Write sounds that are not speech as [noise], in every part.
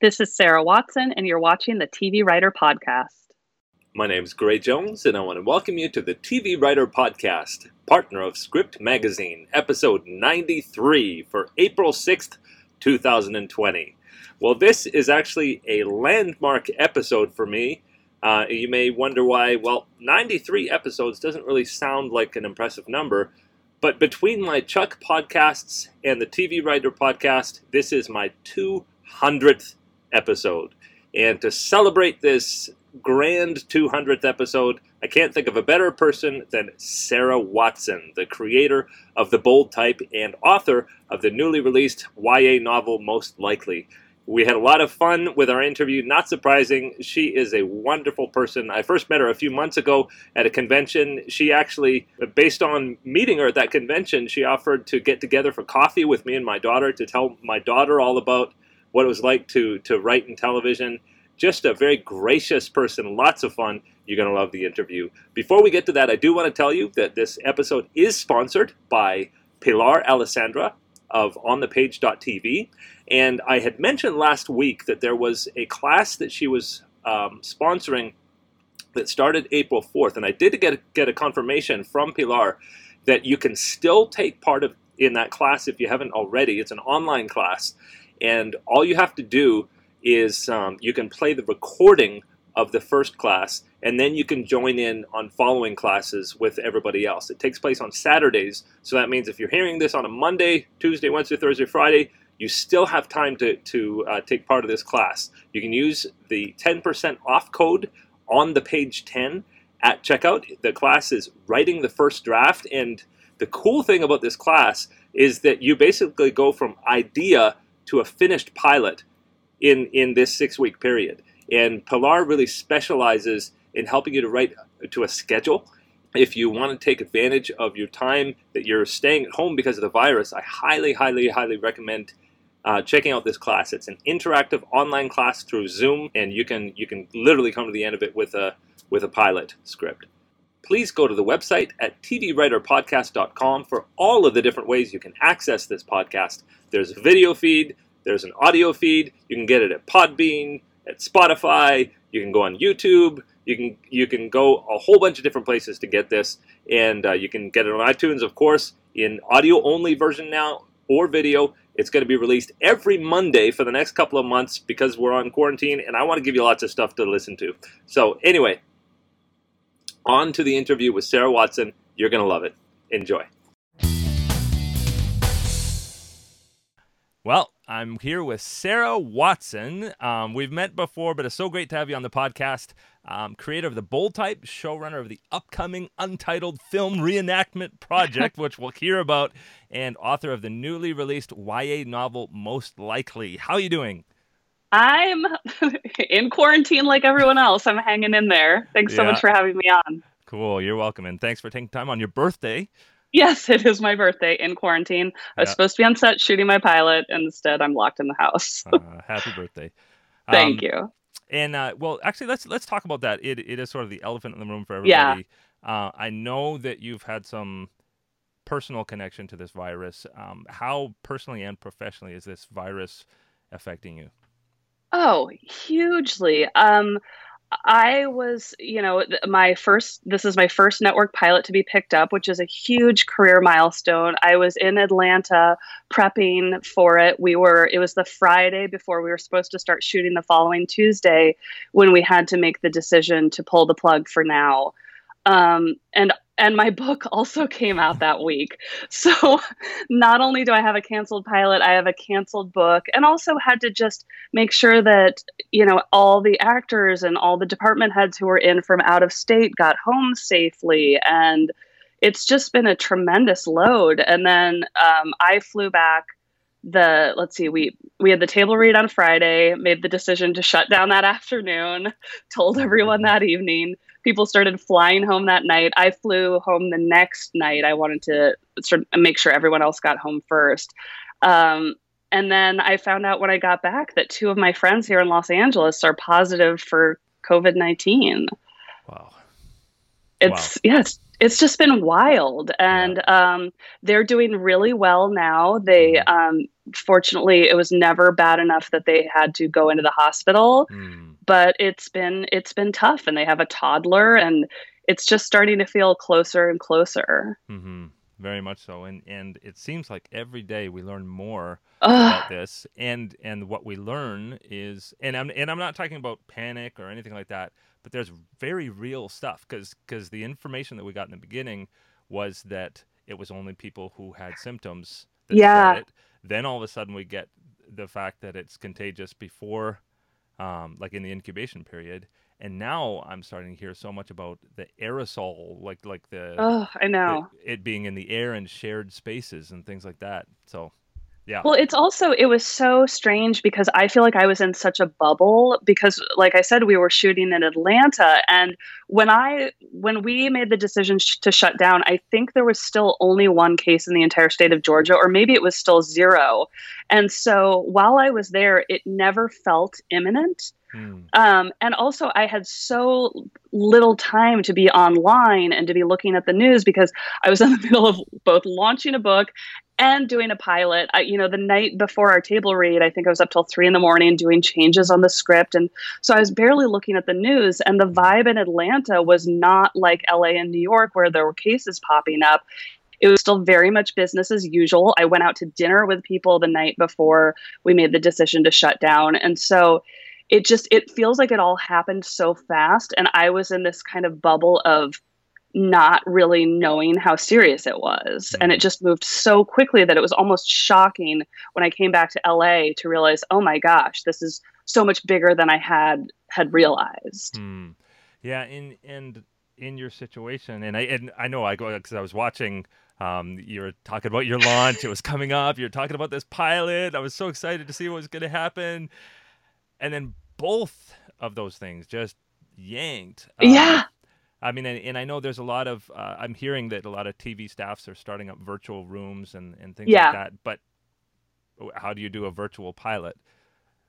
This is Sarah Watson, and you're watching the TV Writer Podcast. My name is Gray Jones, and I want to welcome you to the TV Writer Podcast, partner of Script Magazine, episode 93 for April 6th, 2020. Well, this is actually a landmark episode for me. Uh, you may wonder why, well, 93 episodes doesn't really sound like an impressive number, but between my Chuck podcasts and the TV Writer podcast, this is my 200th episode. And to celebrate this grand 200th episode, I can't think of a better person than Sarah Watson, the creator of The Bold Type and author of the newly released YA novel Most Likely. We had a lot of fun with our interview. Not surprising, she is a wonderful person. I first met her a few months ago at a convention. She actually, based on meeting her at that convention, she offered to get together for coffee with me and my daughter to tell my daughter all about what it was like to, to write in television. Just a very gracious person, lots of fun. You're going to love the interview. Before we get to that, I do want to tell you that this episode is sponsored by Pilar Alessandra of onthepage.tv. And I had mentioned last week that there was a class that she was um, sponsoring that started April 4th. And I did get a, get a confirmation from Pilar that you can still take part of in that class if you haven't already. It's an online class. And all you have to do is um, you can play the recording of the first class, and then you can join in on following classes with everybody else. It takes place on Saturdays, so that means if you're hearing this on a Monday, Tuesday, Wednesday, Thursday, Friday, you still have time to, to uh, take part of this class. You can use the 10% off code on the page 10 at checkout. The class is writing the first draft, and the cool thing about this class is that you basically go from idea to a finished pilot in, in this six week period. And Pilar really specializes in helping you to write to a schedule. If you want to take advantage of your time that you're staying at home because of the virus, I highly, highly, highly recommend uh, checking out this class. It's an interactive online class through Zoom, and you can you can literally come to the end of it with a with a pilot script. Please go to the website at tvwriterpodcast.com for all of the different ways you can access this podcast. There's a video feed, there's an audio feed. You can get it at Podbean, at Spotify. You can go on YouTube. You can you can go a whole bunch of different places to get this, and uh, you can get it on iTunes, of course, in audio only version now or video. It's going to be released every Monday for the next couple of months because we're on quarantine, and I want to give you lots of stuff to listen to. So anyway, on to the interview with Sarah Watson. You're going to love it. Enjoy. Well, I'm here with Sarah Watson. Um, we've met before, but it's so great to have you on the podcast. Um, creator of the Bold Type, showrunner of the upcoming Untitled Film Reenactment Project, [laughs] which we'll hear about, and author of the newly released YA novel Most Likely. How are you doing? I'm [laughs] in quarantine like everyone else. I'm hanging in there. Thanks so yeah. much for having me on. Cool. You're welcome. And thanks for taking time on your birthday Yes, it is my birthday in quarantine. I was supposed to be on set shooting my pilot, and instead I'm locked in the house. uh, [laughs] happy birthday! Thank um, you. And uh, well, actually, let's let's talk about that. It it is sort of the elephant in the room for everybody. Yeah. Uh, I know that you've had some personal connection to this virus. Um, how personally and professionally is this virus affecting you? Oh, hugely. Um, I was, you know, my first, this is my first network pilot to be picked up, which is a huge career milestone. I was in Atlanta prepping for it. We were, it was the Friday before we were supposed to start shooting the following Tuesday when we had to make the decision to pull the plug for now. Um, and and my book also came out that week. So [laughs] not only do I have a canceled pilot, I have a canceled book and also had to just make sure that, you know, all the actors and all the department heads who were in from out of state got home safely and it's just been a tremendous load. And then um, I flew back the let's see we we had the table read on friday made the decision to shut down that [laughs] afternoon told everyone that evening people started flying home that night. I flew home the next night. I wanted to sort of make sure everyone else got home first. Um, and then I found out when I got back that two of my friends here in Los Angeles are positive for COVID 19. Wow. It's, wow. yes, it's just been wild and yeah. um, they're doing really well now they mm. um, fortunately it was never bad enough that they had to go into the hospital mm. But it's been it's been tough and they have a toddler and it's just starting to feel closer and closer mm-hmm. very much so and and it seems like every day we learn more Ugh. about this and and what we learn is and I'm and I'm not talking about panic or anything like that but there's very real stuff because because the information that we got in the beginning was that it was only people who had symptoms that yeah then all of a sudden we get the fact that it's contagious before um, like in the incubation period. And now i'm starting to hear so much about the aerosol like like the oh i know. the, it being in the air and shared spaces and things like that. So yeah. Well, it's also it was so strange because I feel like I was in such a bubble because like I said we were shooting in Atlanta and when I when we made the decision sh- to shut down, I think there was still only one case in the entire state of Georgia or maybe it was still zero. And so while I was there, it never felt imminent. Hmm. Um, and also, I had so little time to be online and to be looking at the news because I was [laughs] in the middle of both launching a book and doing a pilot. I, you know, the night before our table read, I think I was up till three in the morning doing changes on the script. And so I was barely looking at the news. And the vibe in Atlanta was not like LA and New York, where there were cases popping up. It was still very much business as usual. I went out to dinner with people the night before we made the decision to shut down. And so it just it feels like it all happened so fast and I was in this kind of bubble of not really knowing how serious it was. Mm-hmm. And it just moved so quickly that it was almost shocking when I came back to LA to realize, oh my gosh, this is so much bigger than I had had realized. Mm. Yeah, in and in your situation, and I and I know I go because I was watching. Um, you were talking about your launch; it was coming up. You're talking about this pilot. I was so excited to see what was going to happen, and then both of those things just yanked. Um, yeah. I mean, and, and, I know there's a lot of, uh, I'm hearing that a lot of TV staffs are starting up virtual rooms and, and things yeah. like that. But how do you do a virtual pilot?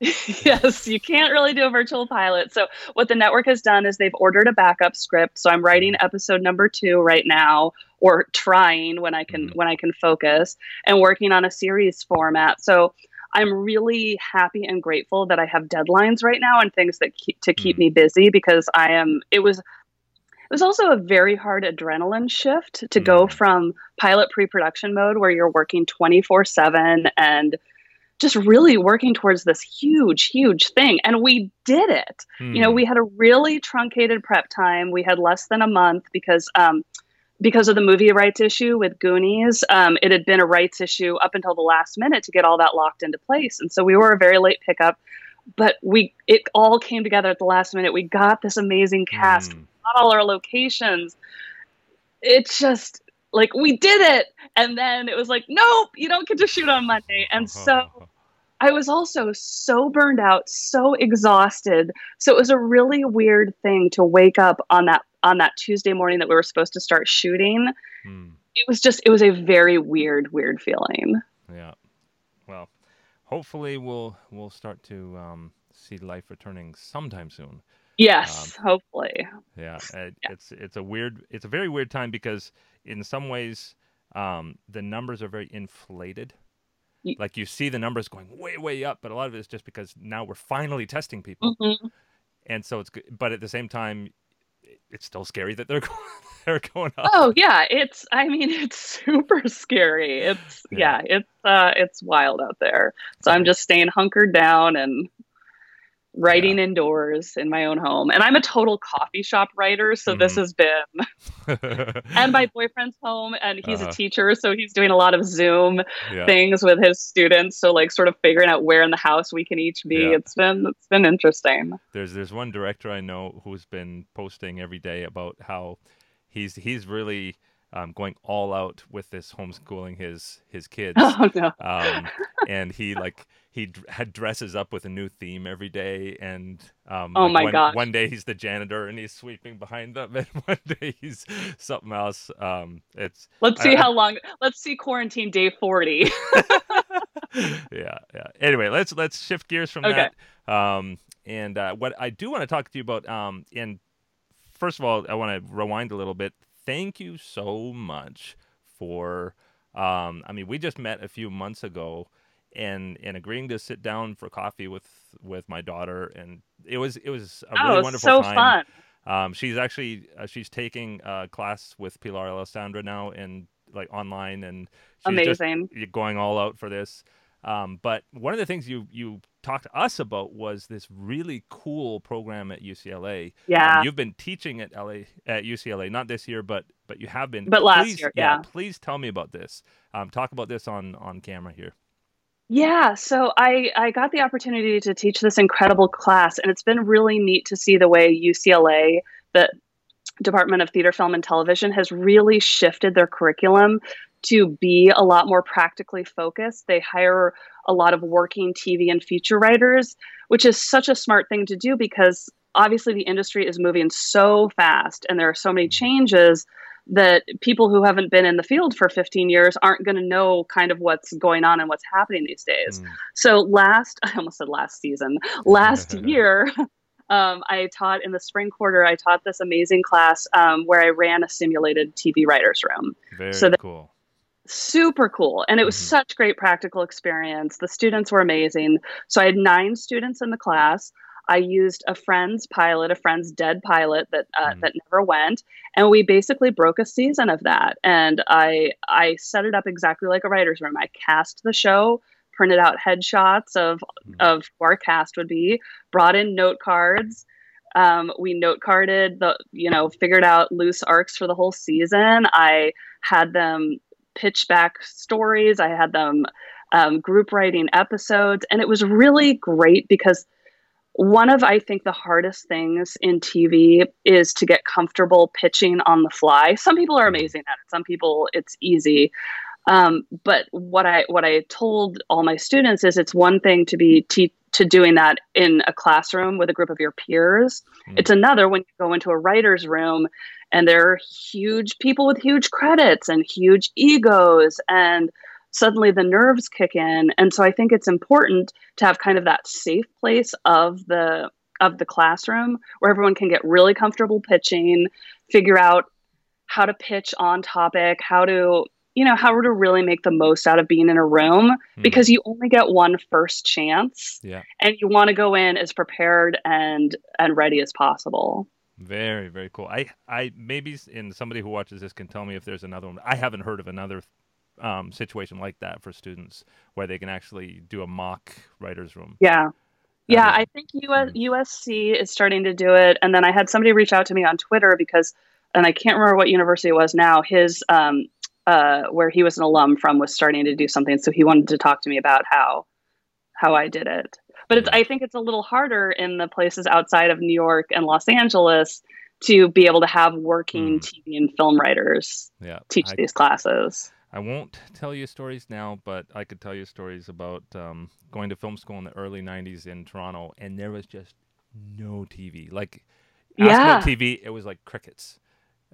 [laughs] yes, you can't really do a virtual pilot. So what the network has done is they've ordered a backup script. So I'm writing mm-hmm. episode number 2 right now or trying when I can mm-hmm. when I can focus and working on a series format. So I'm really happy and grateful that I have deadlines right now and things that keep, to keep mm-hmm. me busy because I am it was it was also a very hard adrenaline shift to go mm. from pilot pre-production mode where you're working 24/7 and just really working towards this huge huge thing and we did it. Mm. You know, hmm. we had a really truncated prep time. We had less than a month because um, because of the movie rights issue with Goonies, um, it had been a rights issue up until the last minute to get all that locked into place. And so we were a very late pickup, but we it all came together at the last minute. We got this amazing cast. Mm not all our locations. It's just like we did it. And then it was like, nope, you don't get to shoot on Monday. And so I was also so burned out, so exhausted. So it was a really weird thing to wake up on that on that Tuesday morning that we were supposed to start shooting. Hmm. It was just it was a very weird, weird feeling. Yeah. Well, hopefully we'll we'll start to um, see life returning sometime soon. Yes, um, hopefully. Yeah, [laughs] it, yeah, it's it's a weird, it's a very weird time because in some ways um, the numbers are very inflated. like you see the numbers going way way up, but a lot of it is just because now we're finally testing people, mm-hmm. and so it's good. But at the same time, it's still scary that they're [laughs] going, they're going up. Oh yeah, it's. I mean, it's [laughs] super scary. It's yeah, yeah it's uh, it's wild out there. So I'm just staying hunkered down and writing yeah. indoors in my own home. And I'm a total coffee shop writer, so mm-hmm. this has been [laughs] and my boyfriend's home and he's uh-huh. a teacher, so he's doing a lot of Zoom yeah. things with his students, so like sort of figuring out where in the house we can each be. Yeah. It's been it's been interesting. There's there's one director I know who's been posting every day about how he's he's really um, going all out with this homeschooling his his kids. [laughs] Oh no! Um, and he like he had dresses up with a new theme every day, and um, oh like my one, god! One day he's the janitor and he's sweeping behind them, [laughs] and one day he's something else. Um, it's let's see how long. Let's see quarantine day forty. [laughs] yeah, yeah. Anyway, let's let's shift gears from okay. that. Um, and uh, what I do want to talk to you about, um, and first of all, I want to rewind a little bit thank you so much for. Um, I mean, we just met a few months ago, and and agreeing to sit down for coffee with with my daughter, and it was it was a really oh, wonderful so time. fun. Um, she's actually uh, she's taking a class with Pilar Alessandra now, and like online, and she's Amazing. going all out for this. Um, but one of the things you you talked to us about was this really cool program at UCLA. Um, Yeah. you've been teaching at LA at UCLA, not this year, but but you have been. But last Please- year, yeah. Please tell me about this. Um, talk about this on on camera here. Yeah, so I I got the opportunity to teach this incredible class, and it's been really neat to see the way UCLA, the Department of Theater, Film, and Television, has really shifted their curriculum to be a lot more practically focused. They hire a lot of working TV and feature writers, which is such a smart thing to do because obviously the industry is moving so fast, and there are so many changes that people who haven't been in the field for 15 years aren't going to know kind of what's going on and what's happening these days. Mm. So last, [laughs] I almost said last season, last [laughs] year, um, I taught in the spring quarter. I taught this amazing class um, where I ran a simulated TV writers room. Very So that- cool. Super cool, and it was Mhm. such great practical experience. The students were amazing. So I had nine students in the class. I used a friend's pilot, a friend's dead pilot that uh, Mhm. that never went, and we basically broke a season of that. And I I set it up exactly like a writer's room. I cast the show, printed out headshots of Mhm. of who our cast would be, brought in note cards. Um, we note carded the you know figured out loose arcs for the whole season. I had them pitch back stories. I had them um, group writing episodes, and it was really great because one of I think the hardest things in TV is to get comfortable pitching on the fly. Some people are amazing at it. Some people it's easy. Um, but what I what I told all my students is it's one thing to be te- to doing that in a classroom with a group of your peers. Mm. It's another when you go into a writer's room and there are huge people with huge credits and huge egos and suddenly the nerves kick in and so i think it's important to have kind of that safe place of the of the classroom where everyone can get really comfortable pitching figure out how to pitch on topic how to you know how to really make the most out of being in a room Mm. because you only get one first chance Yeah. and you want to go in as prepared and and ready as possible Very, very cool. I, I maybe, and somebody who watches this can tell me if there's another one. I haven't heard of another um, situation like that for students where they can actually do a mock writers' room. Yeah. Yeah, I think US. USC is starting to do it. And then I had somebody reach out to me on Twitter because, and I can't remember what university it was now, his, um, uh, where he was an alum from was starting to do something. So he wanted to talk to me about how, how I did it. But it's, I think it's a little harder in the places outside of New York and Los Angeles to be able to have working Mm. TV and film writers Yeah. teach I, these classes. I won't tell you stories now, but I could tell you stories about um, going to film school in the early 90s in Toronto, and there was just no TV. Like, ask Yeah. about TV, it was like crickets.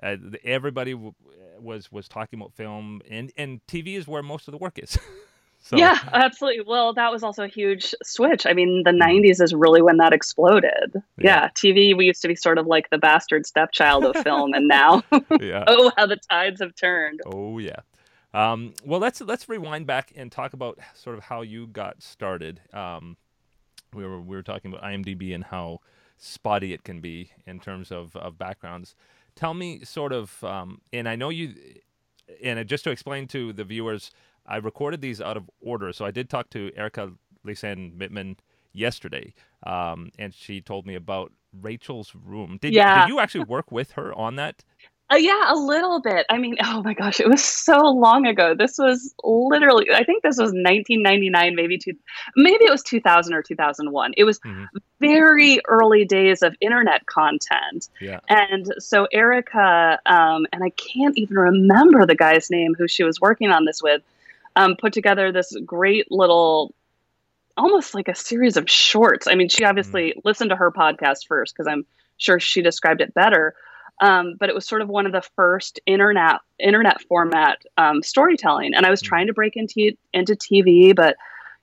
Uh, everybody w- was was talking about film, and, and TV is where most of the work is. [laughs] so, Yeah, absolutely. Well, that was also a huge switch. I mean, the Mhm. 90s is really when that exploded. Yeah. Yeah, TV, we used to be sort of like the bastard stepchild of [laughs] film, and now, yeah. [laughs] oh, how the tides have turned. Oh yeah. Um, well, let's let's rewind back and talk about sort of how you got started. Um, we were we were talking about IMDb and how spotty it can be in terms of, of backgrounds. Tell me sort of, um, and I know you, and just to explain to the viewers, I recorded these out of order. So I did talk to Erica Lisanne Mittman yesterday, um, and she told me about Rachel's room. Did, Yeah. did you actually work with her on that? Uh, yeah, a little bit. I mean, [laughs] oh my gosh, it was so long ago. This was literally, I think this was 1999, maybe two, maybe it was 2000 or 2001. It was Mhm. very early days of internet content. Yeah. And so Erica, um, and I can't even remember the guy's name who she was working on this with, um, put together this great little, almost like a series of shorts. I mean, she obviously listened to her podcast first because I'm sure she described it better. Um, but it was sort of one of the first internet internet format um, storytelling, and I was Mhm. trying to break into into TV, but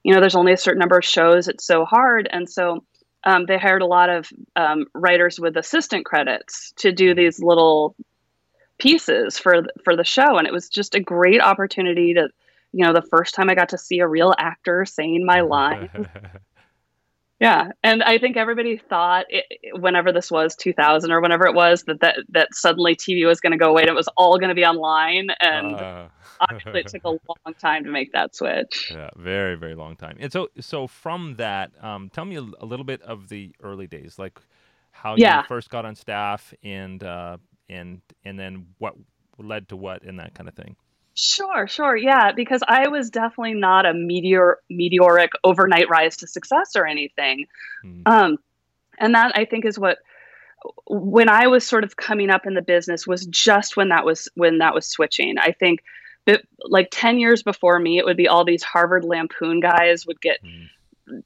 you know, there's only a certain number of shows. It's so hard, and so um, they hired a lot of um, writers with assistant credits to do these little pieces for for the show, and it was just a great opportunity to, you know, the first time I got to see a real actor saying my [laughs] line. Yeah, and I think everybody thought it, whenever this was 2000 or whenever it was that that, that suddenly TV was going to go away and it was all going to be online, and uh. obviously it took a [laughs] long time to make that switch. Yeah, very very long time. And so so from that, um, tell me a, a, little bit of the early days, like how yeah. you first got on staff, and uh, and and then what led to what, and that kind of thing. Sure, sure. Yeah, because I was definitely not a meteor meteoric overnight rise to success or anything. Mm. Um, and that I think is what when I was sort of coming up in the business was just when that was when that was switching. I think that like 10 years before me it would be all these Harvard Lampoon guys would get mm.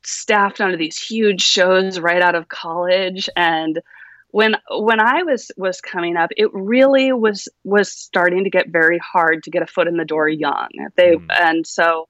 staffed onto these huge shows right out of college and when when I was was coming up, it really was was starting to get very hard to get a foot in the door young. They mm. and so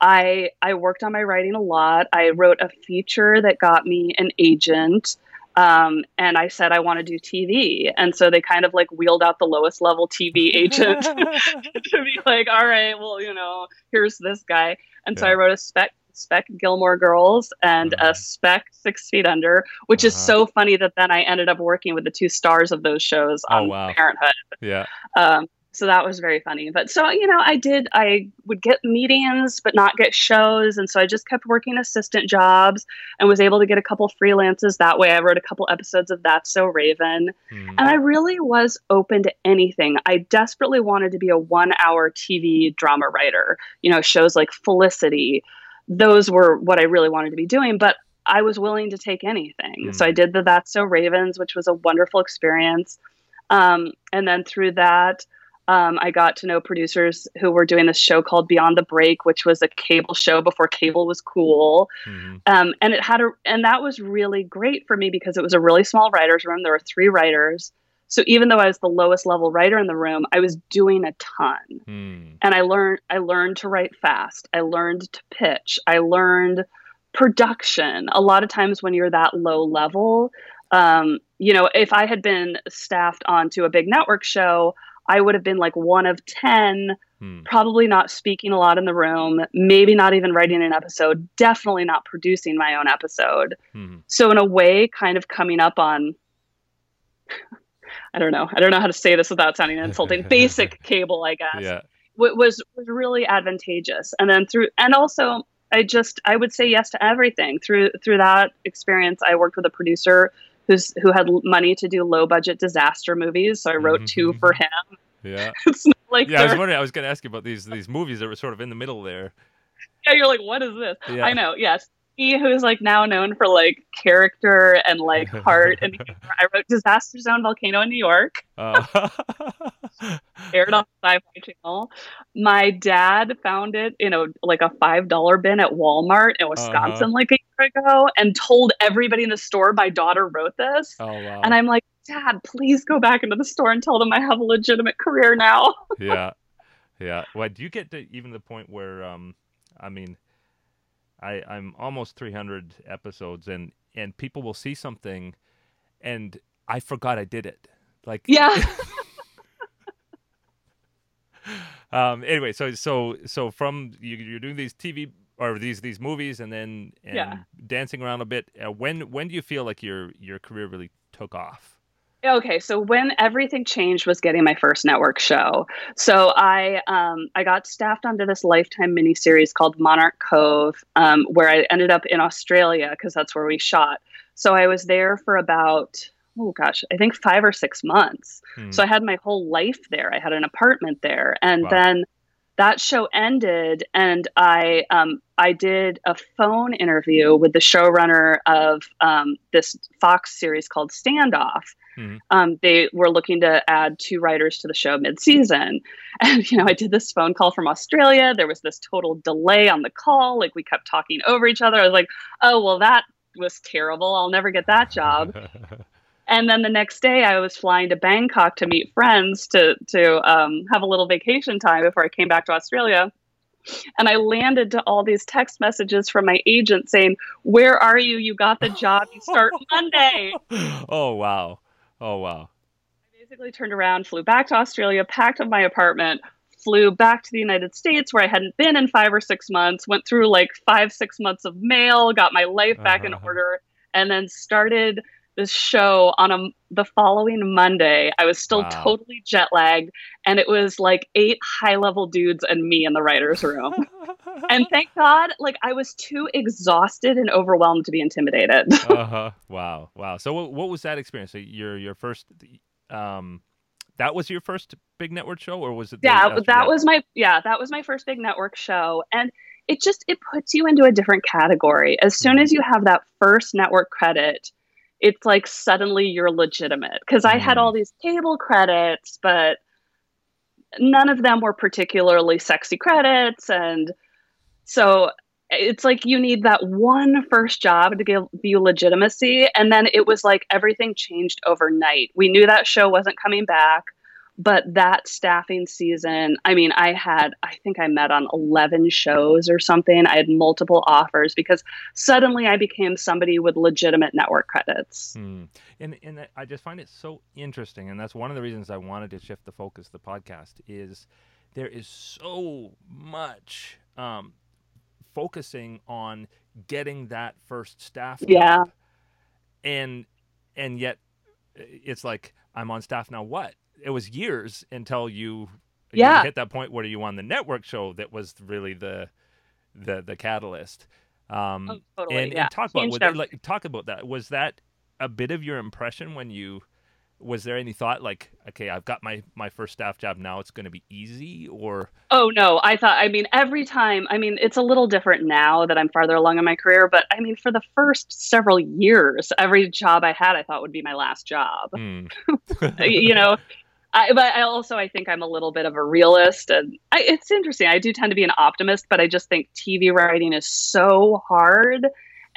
I I worked on my writing a lot. I wrote a feature that got me an agent. Um, and I said I want to do TV, and so they kind of like wheeled out the lowest level TV [laughs] agent [laughs] to be like, "All right, well, you know, here's this guy." And yeah. so I wrote a spec spec Gilmore Girls and mm-hmm. a spec Six Feet Under, which uh-huh. is so funny that then I ended up working with the two stars of those shows oh, on oh, wow. Parenthood. Yeah. Um, so that was very funny. But so you know, I did. I would get meetings, but not get shows, and so I just kept working assistant jobs and was able to get a couple freelances that way. I wrote a couple episodes of That's So Raven, mm. and I really was open to anything. I desperately wanted to be a one-hour TV drama writer. You know, shows like Felicity those were what I really wanted to be doing. But I was willing to take anything. Mm. So I did the That's So Ravens, which was a wonderful experience. Um, and then through that, um, I got to know producers who were doing this show called Beyond the Break, which was a cable show before cable was cool. Mm-hmm. Um, and it had a, and that was really great for me because it was a really small writer's room. There were three writers. So even though I was the lowest level writer in the room, I was doing a ton. Mm. And I learned I learned to write fast. I learned to pitch. I learned production. A lot of times when you're that low level, um, you know, if I had been staffed onto a big network show, I would have been like one of 10, hmm. probably not speaking a lot in the room, maybe not even writing an episode, definitely not producing my own episode. Hmm. So, in a way, kind of coming up on I don't know. I don't know how to say this without sounding [laughs] insulting. Basic cable, I guess. Yeah. Was was really advantageous, and then through and also I just I would say yes to everything through through that experience. I worked with a producer who's who had money to do low budget disaster movies, so I wrote mm-hmm. two for him. Yeah, [laughs] it's not like yeah. I was wondering. I was going to ask you about these these movies that were sort of in the middle there. Yeah, you're like, what is this? Yeah. I know. Yes, who's like now known for like character and like [laughs] heart and I wrote Disaster Zone Volcano in New York. Uh. [laughs] Aired on Sci-Fi Channel. My dad found it in a like a five dollar bin at Walmart in Wisconsin uh-huh. like a year ago and told everybody in the store my daughter wrote this. Oh wow. And I'm like, Dad, please go back into the store and tell them I have a legitimate career now. [laughs] yeah. Yeah. Well, do you get to even the point where um I mean I, I'm almost 300 episodes, and and people will see something, and I forgot I did it. Like yeah. [laughs] um. Anyway, so so so from you, you're doing these TV or these these movies, and then and yeah. dancing around a bit. Uh, when when do you feel like your your career really took off? Okay, so when everything changed was getting my first network show. So I um, I got staffed onto this lifetime miniseries called Monarch Cove, um, where I ended up in Australia because that's where we shot. So I was there for about oh gosh, I think five or six months. Hmm. So I had my whole life there. I had an apartment there, and wow. then that show ended, and I um, I did a phone interview with the showrunner of um, this Fox series called Standoff Mm-hmm. Um, they were looking to add two writers to the show mid-season, [laughs] and you know, I did this phone call from Australia. There was this total delay on the call; like we kept talking over each other. I was like, "Oh, well, that was terrible. I'll never get that job." [laughs] and then the next day, I was flying to Bangkok to meet friends to to um, have a little vacation time before I came back to Australia. And I landed to all these text messages from my agent saying, Where are you? You got the job. You start [laughs] Monday. Oh, wow. Oh wow. I basically turned around, flew back to Australia, packed up my apartment, flew back to the United States where I hadn't been in five or six months, went through like five, six months of mail, got my life back uh-huh. in order, and then started this show on a, the following Monday. I was still wow. totally jet lagged, and it was like eight high level dudes and me in the writer's room. [laughs] and thank God, like I was too exhausted and overwhelmed to be intimidated. [laughs] uh huh. Wow. Wow. So, what, what was that experience? So your your first, um, that was your first big network show, or was it? Yeah, that, that was my yeah, that was my first big network show, and it just it puts you into a different category. As soon mm-hmm. as you have that first network credit it's like suddenly you're legitimate because I had all mm. these cable credits, but none of them were particularly sexy credits. And so it's like you need that one first job to give you legitimacy. And then it was like everything changed overnight. We knew that show wasn't coming back but that staffing season i mean i had i think i met on 11 shows or something i had multiple offers because suddenly i became somebody with legitimate network credits hmm. and and i just find it so interesting and that's one of the reasons i wanted to shift the focus of the podcast is there is so much um, focusing on getting that first staff yeah job. and and yet it's like i'm on staff now what it was years until you, yeah. You hit that point where you won the network show that was really the the the catalyst. Um, oh, totally. and, yeah. and talk about that, like talk about that. Was that a bit of your impression when you was there any thought like okay i've got my my first staff job now it's going to be easy or oh no i thought i mean every time i mean it's a little different now that i'm farther along in my career but i mean for the first several years every job i had i thought would be my last job mm. [laughs] you know I, but I also I think I'm a little bit of a realist, and I, it's interesting. I do tend to be an optimist, but I just think TV writing is so hard,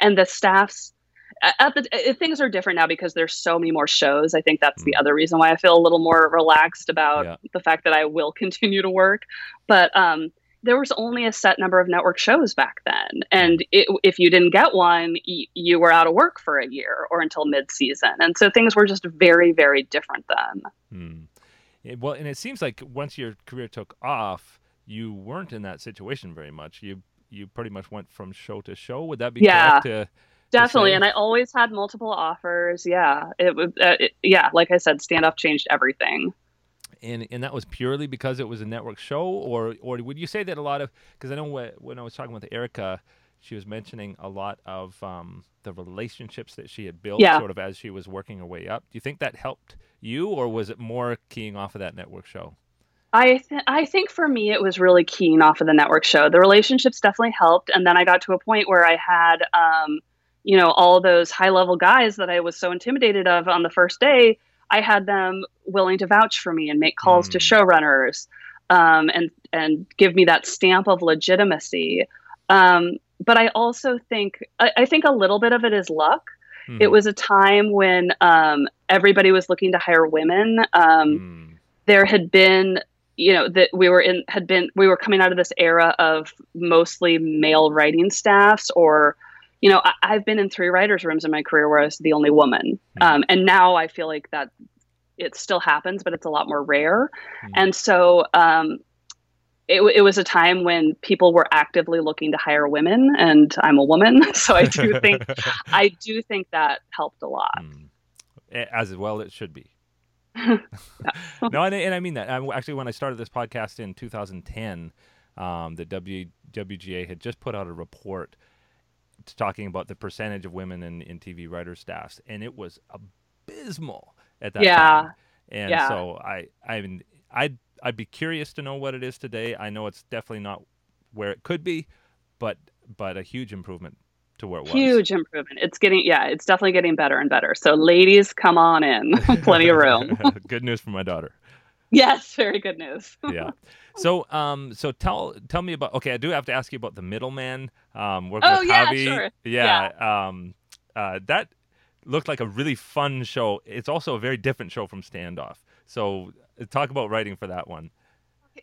and the staffs at the things are different now because there's so many more shows. I think that's the mm. other reason why I feel a little more relaxed about yeah. the fact that I will [laughs] continue to work. But um, there was only a set number of network shows back then, and it, if you didn't get one, y- you were out of work for a year or until mid-season, and so things were just very, very different then. Hmm. It, well, and it seems like once your career took off, you weren't in that situation very much. You you pretty much went from show to show. Would that be yeah. To, Definitely, and I always had multiple offers. Yeah, it was. Uh, it, yeah, like I said, standoff changed everything. And and that was purely because it was a network show, or or would you say that a lot of? Because I know when I was talking with Erica, she was mentioning a lot of um, the relationships that she had built, yeah. sort of as she was working her way up. Do you think that helped you, or was it more keying off of that network show? I th- I think for me it was really keying off of the network show. The relationships definitely helped, and then I got to a point where I had, um, you know, all those high level guys that I was so intimidated of on the first day. I had them willing to vouch for me and make calls mm. to hmm. showrunners, um, and and give me that stamp of legitimacy. Um, but I also think I, I, think a little bit of it is luck. Mm. It was a time when um, everybody was looking to hire women. Um, mm. There had been, you know, that we were in had been we were coming out of this era of mostly male writing staffs, or, you know, I, have been in three writers' rooms in my career where I was the only woman, mm. um, and now I feel like that it still happens, but it's a lot more rare. Hmm. And so um, it, it, was a time when people were actively looking to hire women and i'm a woman [laughs] so i do think [laughs] i do think that helped a lot mm. as well it should be [laughs] no and, and, i mean that I, actually when i started this podcast in 2010 um, the w, wga had just put out a report talking about the percentage of women in, in tv writer staffs and it was abysmal at that yeah. time and yeah. so i i mean i I'd be curious to know what it is today. I know it's definitely not where it could be, but but a huge improvement to where it was. Huge improvement. It's getting yeah, it's definitely getting better and better. So ladies, come on in. [laughs] [laughs] Plenty of room. [laughs] good news for my daughter. Yes, very good news. yeah. So um so tell tell me about okay, I do have to ask you about the middleman. Um working oh, with yeah, Javi. Sure. Yeah, yeah. Um uh that looked like a really fun show. It's also a very different show from Standoff. So talk about writing for that one.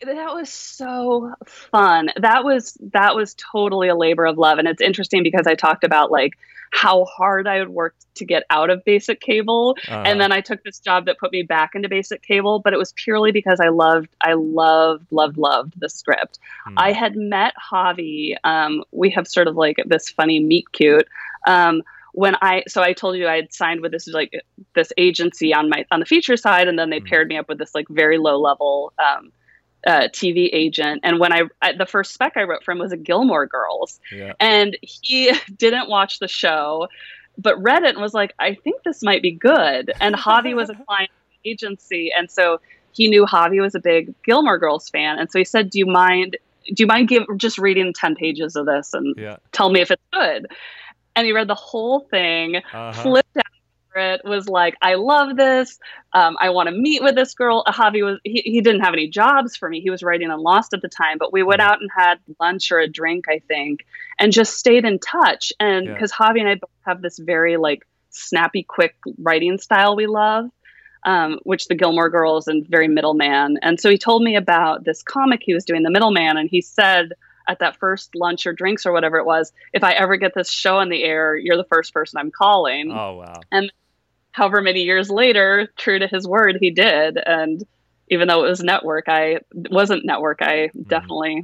that was so fun. That was that was totally a labor of love, and it's interesting because I talked about like how hard I had worked to get out of basic cable, uh-huh. and then I took this job that put me back into basic cable. But it was purely because I loved, I loved, loved, loved the script. Hmm. I had met Javi. Um, we have sort of like this funny meet cute. Um, when I so I told you I had signed with this like this agency on my on the feature side, and then they mm. paired me up with this like very low level um, uh, TV agent. And when I, I, the first spec I wrote for him was a Gilmore Girls, yeah. and he [laughs] didn't watch the show, but read it and was like, I think this might be good. And Javi was a [laughs] client agency, and so he knew Javi was a big Gilmore Girls fan, and so he said, "Do you mind?" Do you mind give just reading ten pages of this and yeah. tell me if it's good? And he read the whole thing, uh-huh. flipped out for it, was like, I love this. Um, I want to meet with this girl. Javi was he, he didn't have any jobs for me. He was writing on Lost at the time, but we went out and had lunch or a drink, I think, and just stayed in touch. And because yeah. Javi and I both have this very like snappy, quick writing style we love. Um, which the Gilmore Girls and very middleman. And so he told me about this comic he was doing, The Middleman, and he said, at that first lunch or drinks or whatever it was, if I ever get this show on the air, you're the first person I'm calling. Oh wow. And however many years later, true to his word, he did. And even though it was network, I wasn't network. I mm. definitely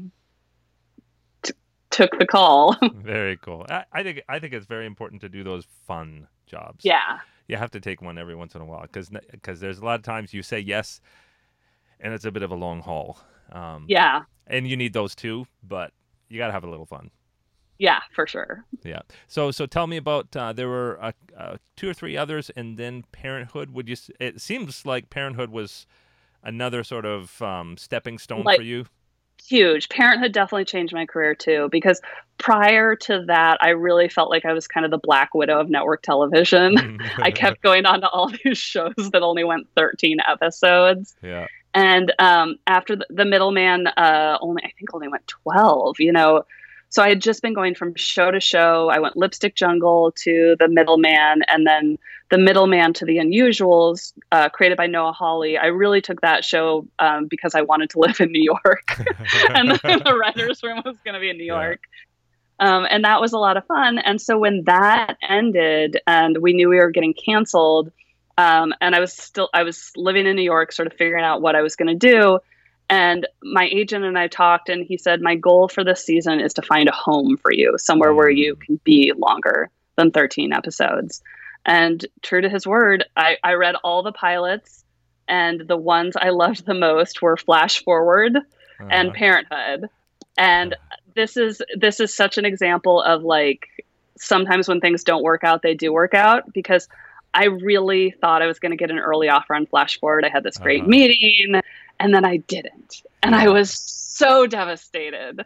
t- took the call. [laughs] very cool. I, I, think I think it's very important to do those fun jobs. Yeah. You have to take one every once in a while because because there's a lot of times you say yes, and it's a bit of a long haul. Um, yeah. And you need those too, but you got to have a little fun. Yeah, for sure. Yeah. So so tell me about uh, there were uh, uh, two or three others, and then Parenthood. Would you? It seems like Parenthood was another sort of um, stepping stone like, for you. Huge. Parenthood definitely changed my career too, because prior to that, I really felt like I was kind of the Black Widow of network television. [laughs] I kept going on to all these shows that only went 13 episodes. Yeah and um, after the, the middleman uh, only i think only went 12 you know? So i had just been going from show to show. I went lipstick jungle to the middleman and then the middleman to the unusuals uh, created by noah hawley. I really took that show um, because i wanted to [laughs] live in new york. [laughs] And the, writers room was going to be in new york. Um, and that was a lot of fun. And so when that ended and we knew we were getting canceled um, and I was still I was living in New York, sort of figuring out what I was going to do. And my agent and I talked, and he said, My goal for this season is to find a home for you, somewhere where you can be longer than 13 episodes. And true to his word, I, I read all the pilots, and the ones I loved the most were Flash Forward uh-huh. and Parenthood. And this is this is such an example of like sometimes when things don't work out, they do work out because I really thought I was going to get an early offer on Flash Forward. I had this great uh-huh. meeting, and then I didn't, and I was so devastated.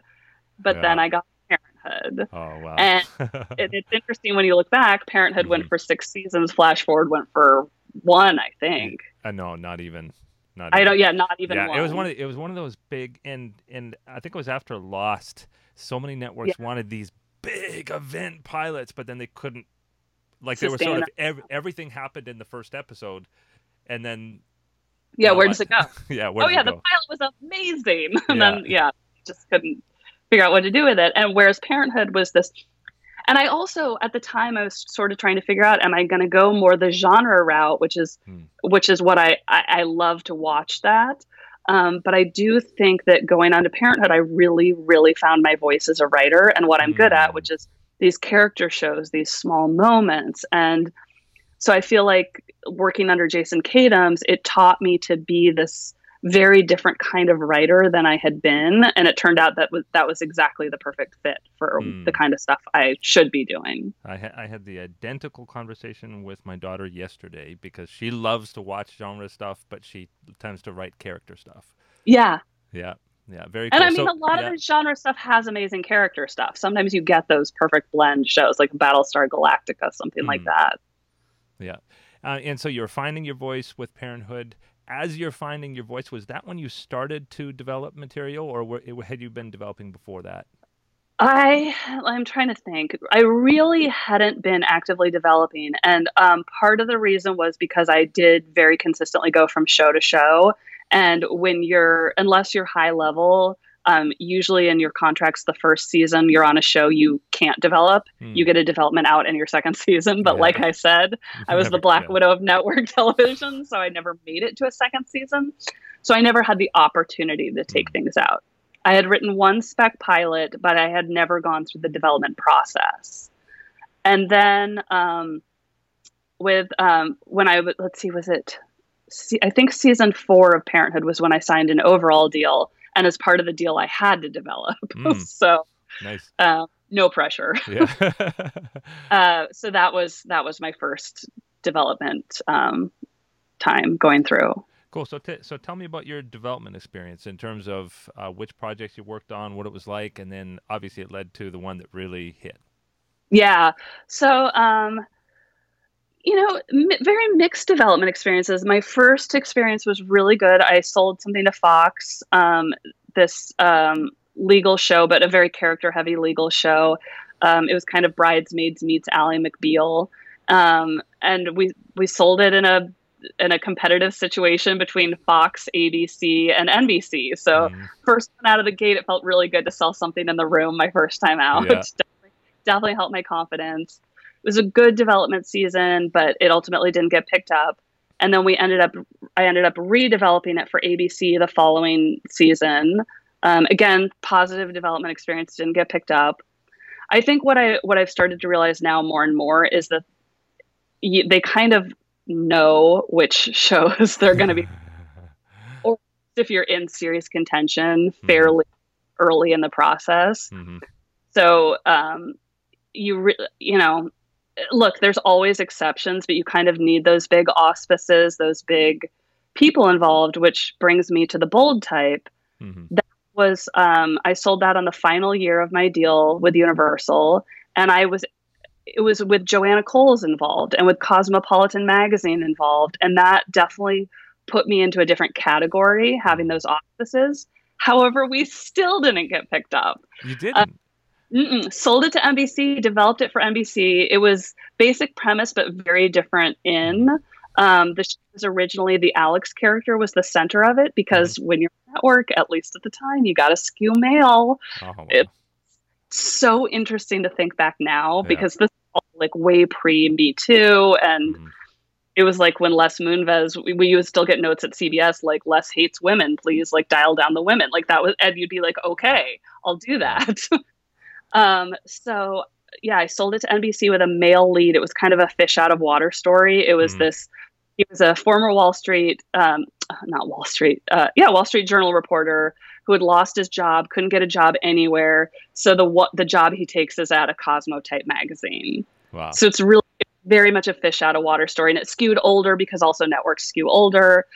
But yeah. then I got Parenthood. Oh wow! And [laughs] it, it's interesting when you look back. Parenthood mm-hmm. went for six seasons. Flash Forward went for one, I think. Uh, know, not even. Not I don't. Yeah, not even. Yeah, one. it was one. Of, it was one of those big, and and I think it was after Lost. So many networks yeah. wanted these big event pilots, but then they couldn't like there was sort of ev- everything happened in the first episode, and then yeah, where does it go? [laughs] yeah, where oh yeah, the pilot was amazing, [laughs] and yeah. then yeah, just couldn't figure out what to do with it. And whereas Parenthood was this, and I also at the time I was sort of trying to figure out, am I going to go more the genre route, which is hmm. which is what I, I I love to watch that. Um, but I do think that going on to Parenthood, I really, really found my voice as a writer and what I'm good at, hmm. which is these character shows, these small moments. And so I feel like working under Jason Katims, it taught me to be this very different kind of writer than I had been, and it turned out that was that was exactly the perfect fit for mm. the kind of stuff I should be doing. I, ha- I had the identical conversation with my daughter yesterday because she loves to watch genre stuff, but she tends to write character stuff. Yeah. Yeah. Yeah, very cool. And I mean, so, a lot yeah. of this genre stuff has amazing character stuff. Sometimes you get those perfect blend shows like Battlestar Galactica, something mm. like that. Yeah. Uh, and so you're finding your voice with Parenthood. As you're finding your voice, was that when you started to develop material, or were, had you been developing before that? I I'm trying to think. I really hadn't been actively developing, and um, part of the reason was because I did very consistently go from show to show, And when you're, unless you're high level, um, usually in your contracts, the first season you're on a show, you can't develop. Hmm. You get a development out in your second [laughs] season. But Yeah. like I said, I was [laughs] the Black yeah. Widow of network [laughs] television, so I never made it to a second season. So I never had the opportunity to take Mm. things out. I had written one spec pilot, but I had never gone through the development process. And then um, with um, when I w- let's see, was it? I think season four of Parenthood was when I signed an overall deal, and as part of the deal, I had to develop. Mm. [laughs] so Nice. uh, no pressure. [laughs] Yeah. [laughs] Uh, so that was that was my first development um, time going through. Cool. So, t- so tell me about your development experience in terms of uh, which projects you worked on, what it was like, and then obviously it led to the one that really hit. Yeah. So, um, you know, very mixed development experiences. My first experience was really good. I sold something to Fox, um, this um, legal show, but a very character heavy legal show. Um, it was kind of Bridesmaids meets Ally McBeal. Um, and we, we sold it in a in a competitive situation between Fox, ABC, and NBC. So Mm. first one out of the gate, it felt really good to sell something in the room my first time out. Yeah. [laughs] definitely, definitely helped my confidence. It was a good development season, but it ultimately didn't get picked up. And then we ended up, I ended up redeveloping it for ABC the following season. Um, again, positive development experience didn't get picked up. I think what I what I've started to realize now more and more is that you, they kind of know which [laughs] shows they're going to be [laughs] or if you're in serious contention fairly early in the process. Mhm. So, um, you re- you know, look, there's always exceptions, but you kind of need those big auspices, those big people involved, which brings me to the bold type. Mhm. Was um, I sold that on the final year of my deal with Universal, and I was it was with Joanna Coles involved and with Cosmopolitan magazine involved, and that definitely put me into a different category having those auspices. However, we still didn't get picked up. You didn't. Mm-mm. Sold it to NBC, developed it for NBC. It was basic premise, but very different in. Um, the show was originally the Alex character was the center of it because when you're at work, at least at the time, you got to skew male. oh, wow. it- So interesting to think back now Yeah. because this is all like way pre Me Too, and Mhm. it was like when Les Moonves, we, we would still get notes at CBS like Les hates women, please like dial down the women. Like that was, and you'd be like, okay, I'll do that. [laughs] um, so yeah, I sold it to NBC with a male lead. It was kind of a fish out of water story. It was Mhm. this. He was a former Wall Street, um, not Wall Street, uh, yeah, Wall Street Journal reporter who had lost his job, couldn't get a job anywhere. So the what the job he takes is at a Cosmo type magazine. Wow. So it's really very much a fish out of water story, and it skewed older because also networks skew older.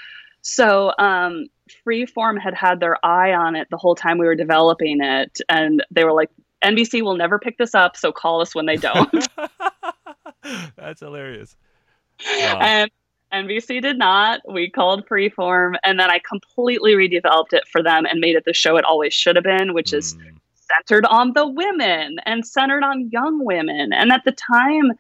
So um, Freeform had had their eye on it the whole time we were developing it, and they were like, "NBC will never pick this up, so call us when they don't." [laughs] That's hilarious. Wow. and NBC did not. We called Freeform, and then I completely redeveloped it for them and made it the show it always should have been, which is Mm. centered on the women and centered on young women. And at the time,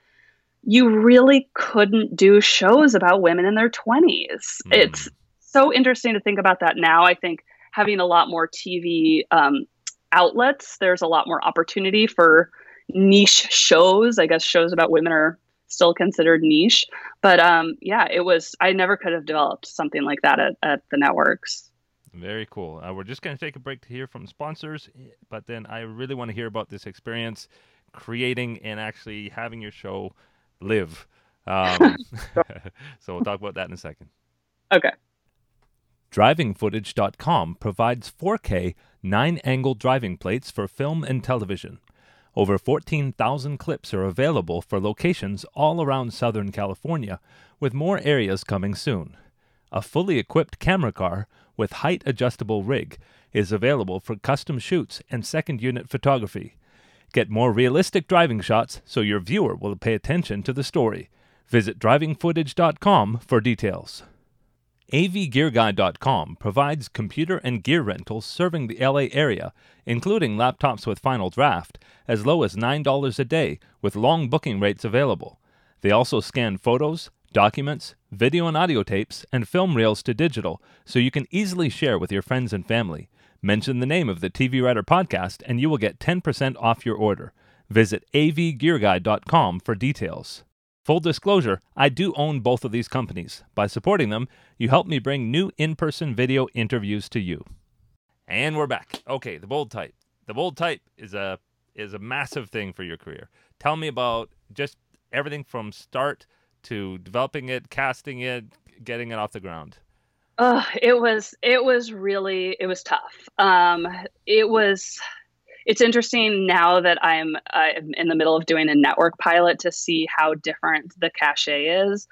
you really couldn't do shows about women in their 20s. Mm. It's so interesting to think about that now. I think having a lot more TV um, outlets, there's a lot more opportunity for niche shows. I guess shows about women are still considered niche. But um, yeah, it was, I never could have developed something like that at, at the networks. Very cool. Uh, we're just going to take a break to hear from sponsors, but then I really want to hear about this experience creating and actually having your show live. Um, [laughs] [laughs] so we'll talk about that in a second. Okay. DrivingFootage.com provides 4K 9 angle driving plates for film and television. Over 14,000 clips are available for locations all around Southern California, with more areas coming soon. A fully equipped camera car with height adjustable rig is available for custom shoots and second unit photography. Get more realistic driving shots so your viewer will pay attention to the story. Visit drivingfootage.com for details. AVGearGuide.com provides computer and gear rentals serving the LA area, including laptops with Final Draft, as low as $9 a day with long booking rates available. They also scan photos, documents, video and audio tapes, and film reels to digital so you can easily share with your friends and family. Mention the name of the TV Writer podcast and you will get 10% off your order. Visit avgearguide.com for details. Full disclosure, I do own both of these companies. By supporting them, you help me bring new in person video interviews to you. And we're back. Okay, the bold type. The bold type is a is a massive thing for your career. Tell me about just everything from start to developing it, casting it, getting it off the ground. Uh, it was it was really it was tough. Um, it was it's interesting now that I'm, I'm in the middle of doing a network pilot to see how different the cachet is.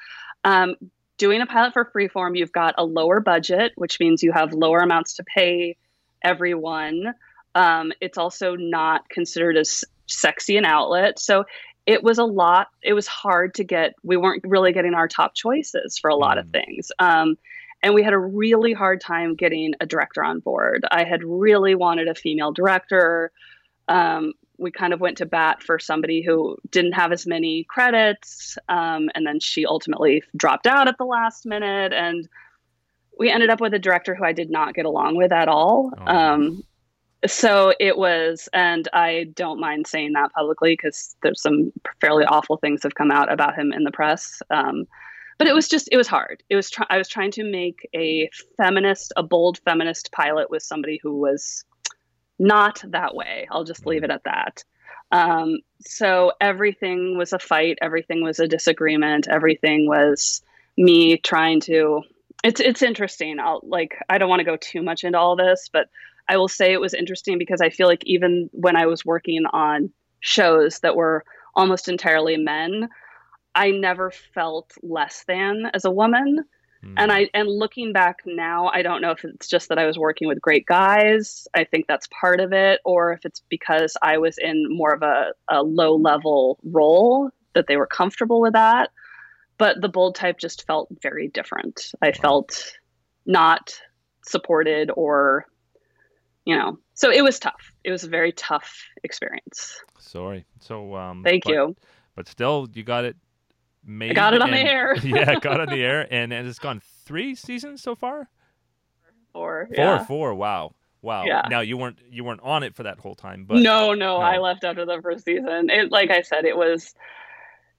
Um, doing a pilot for Freeform, you've got a lower budget, which means you have lower amounts to pay everyone. Um, it's also not considered as sexy an outlet. So it was a lot. It was hard to get. We weren't really getting our top choices for a lot mm. of things. Um, and we had a really hard time getting a director on board. I had really wanted a female director. Um, we kind of went to bat for somebody who didn't have as many credits, um, and then she ultimately dropped out at the last minute, and we ended up with a director who I did not get along with at all. Oh. Um, so it was, and I don't mind saying that publicly because there's some fairly awful things have come out about him in the press. Um, but it was just it was hard. It was i was trying to make a feminist a bold feminist pilot with somebody who was not that way. I'll just leave it at that. Um, so everything was a fight. Everything was a disagreement. Everything was me trying to it's it's interesting. I'll like i don't want to go too much into all this but i will say it was interesting because i feel like even when i was working on shows that were almost entirely men I never felt less than as a woman. Mm. And I and looking back now, I don't know if it's just that I was working with great guys. I think that's part of it, or if it's because I was in more of a, a low level role that they were comfortable with that. But the bold type just felt very different. I wow. felt not supported or you know so it was tough it was a very tough experience sorry so um thank but, you but still you got it made. I got it on and, the air. [laughs] yeah, got on the [laughs] air, and, and it's gone three seasons so far. Four. Four. Yeah. Four. Wow. Wow. Yeah. Now you weren't you weren't on it for that whole time, but no, no, no, I left after the first season. It, like I said, it was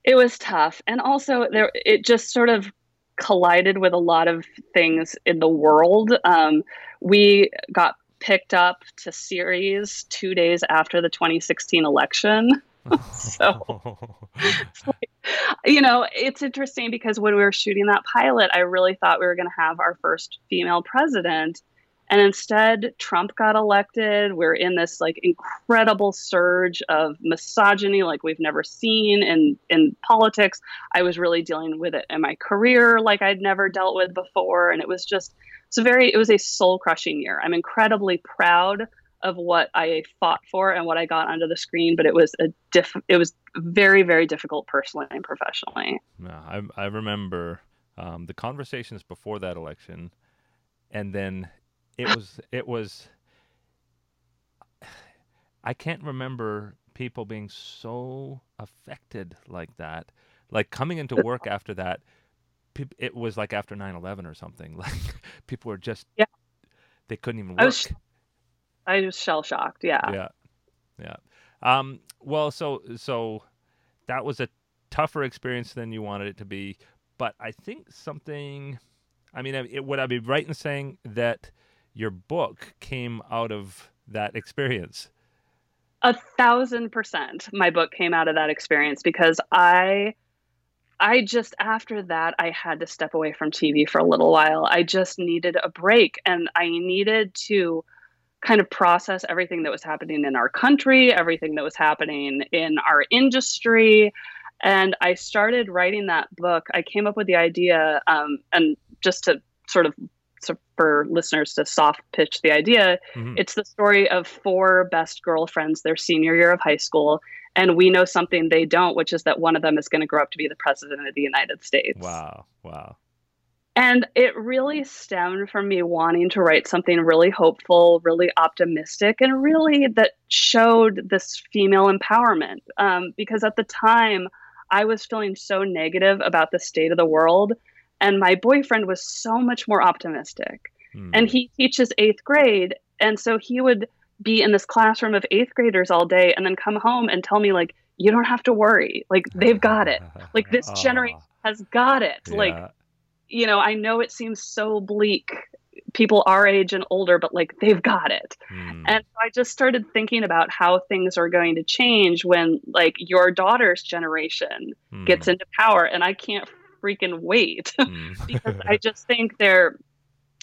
it was tough, and also there it just sort of collided with a lot of things in the world. Um, we got picked up to series two days after the 2016 election. [laughs] [laughs] so, you know, it's interesting because when we were shooting that pilot, I really thought we were going to have our first female president. And instead, Trump got elected. We're in this like incredible surge of misogyny like we've never seen in, in politics. I was really dealing with it in my career like I'd never dealt with before. And it was just, it's a very, it was a soul crushing year. I'm incredibly proud of what I fought for and what I got onto the screen, but it was a diff it was very, very difficult personally and professionally. Yeah, I I remember um, the conversations before that election and then it was it was I can't remember people being so affected like that. Like coming into work after that, it was like after 9/11 or something. [laughs] Like people were just yeah. they couldn't even work. I was shell shocked. Yeah. Yeah. Yeah. Um, well, so so that was a tougher experience than you wanted it to be, but I think something. I mean, it, would I be right in saying that your book came out of that experience? A thousand percent. My book came out of that experience because I, I just after that I had to step away from TV for a little while. I just needed a break, and I needed to kind of process everything that was happening in our country, everything that was happening in our industry. And I started writing that book. I came up with the idea, um, and just to sort of so for listeners to soft pitch the idea, mm-hmm. it's the story of four best girlfriends their senior year of high school. And we know something they don't, which is that one of them is going to grow up to be the president of the United States. Wow. Wow. And it really stemmed from me wanting to write something really hopeful, really optimistic, and really that showed this female empowerment. Um, because at the time, I was feeling so negative about the state of the world. And my boyfriend was so much more optimistic. Mm. And he teaches eighth grade. And so he would be in this classroom of eighth graders all day and then come home and tell me, like, you don't have to worry. Like, they've got it. Like, this [laughs] generation has got it. Yeah. Like, you know, I know it seems so bleak people our age and older, but like they've got it. Mm. And I just started thinking about how things are going to change when like your daughter's generation mm. gets into power. And I can't freaking wait mm. [laughs] because I just think they're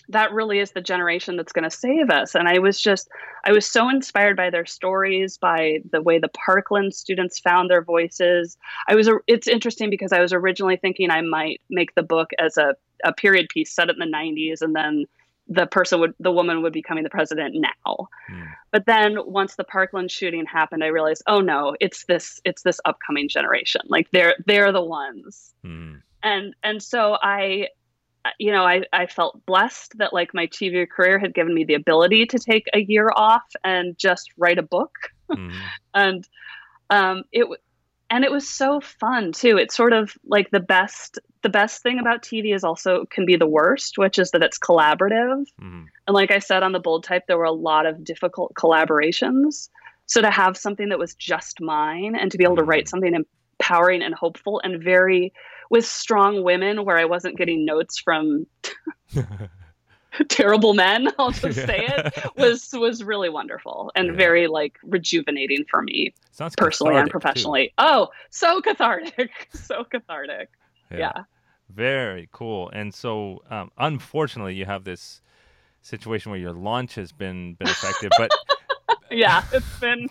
that really is the generation that's going to save us. And I was just, I was so inspired by their stories, by the way the Parkland students found their voices. I was, it's interesting because I was originally thinking I might make the book as a, a period piece set in the 90s and then the person would the woman would be becoming the president now mm. but then once the parkland shooting happened i realized oh no it's this it's this upcoming generation like they're they're the ones mm. and and so i you know I, I felt blessed that like my tv career had given me the ability to take a year off and just write a book mm. [laughs] and um, it and it was so fun too it's sort of like the best the best thing about tv is also can be the worst which is that it's collaborative mm-hmm. and like i said on the bold type there were a lot of difficult collaborations so to have something that was just mine and to be able to write mm-hmm. something empowering and hopeful and very with strong women where i wasn't getting notes from [laughs] terrible men [laughs] i'll just say it was was really wonderful and yeah. very like rejuvenating for me Sounds personally and professionally too. oh so cathartic [laughs] so cathartic yeah. yeah. very cool and so um, unfortunately you have this situation where your launch has been been affected but yeah it's been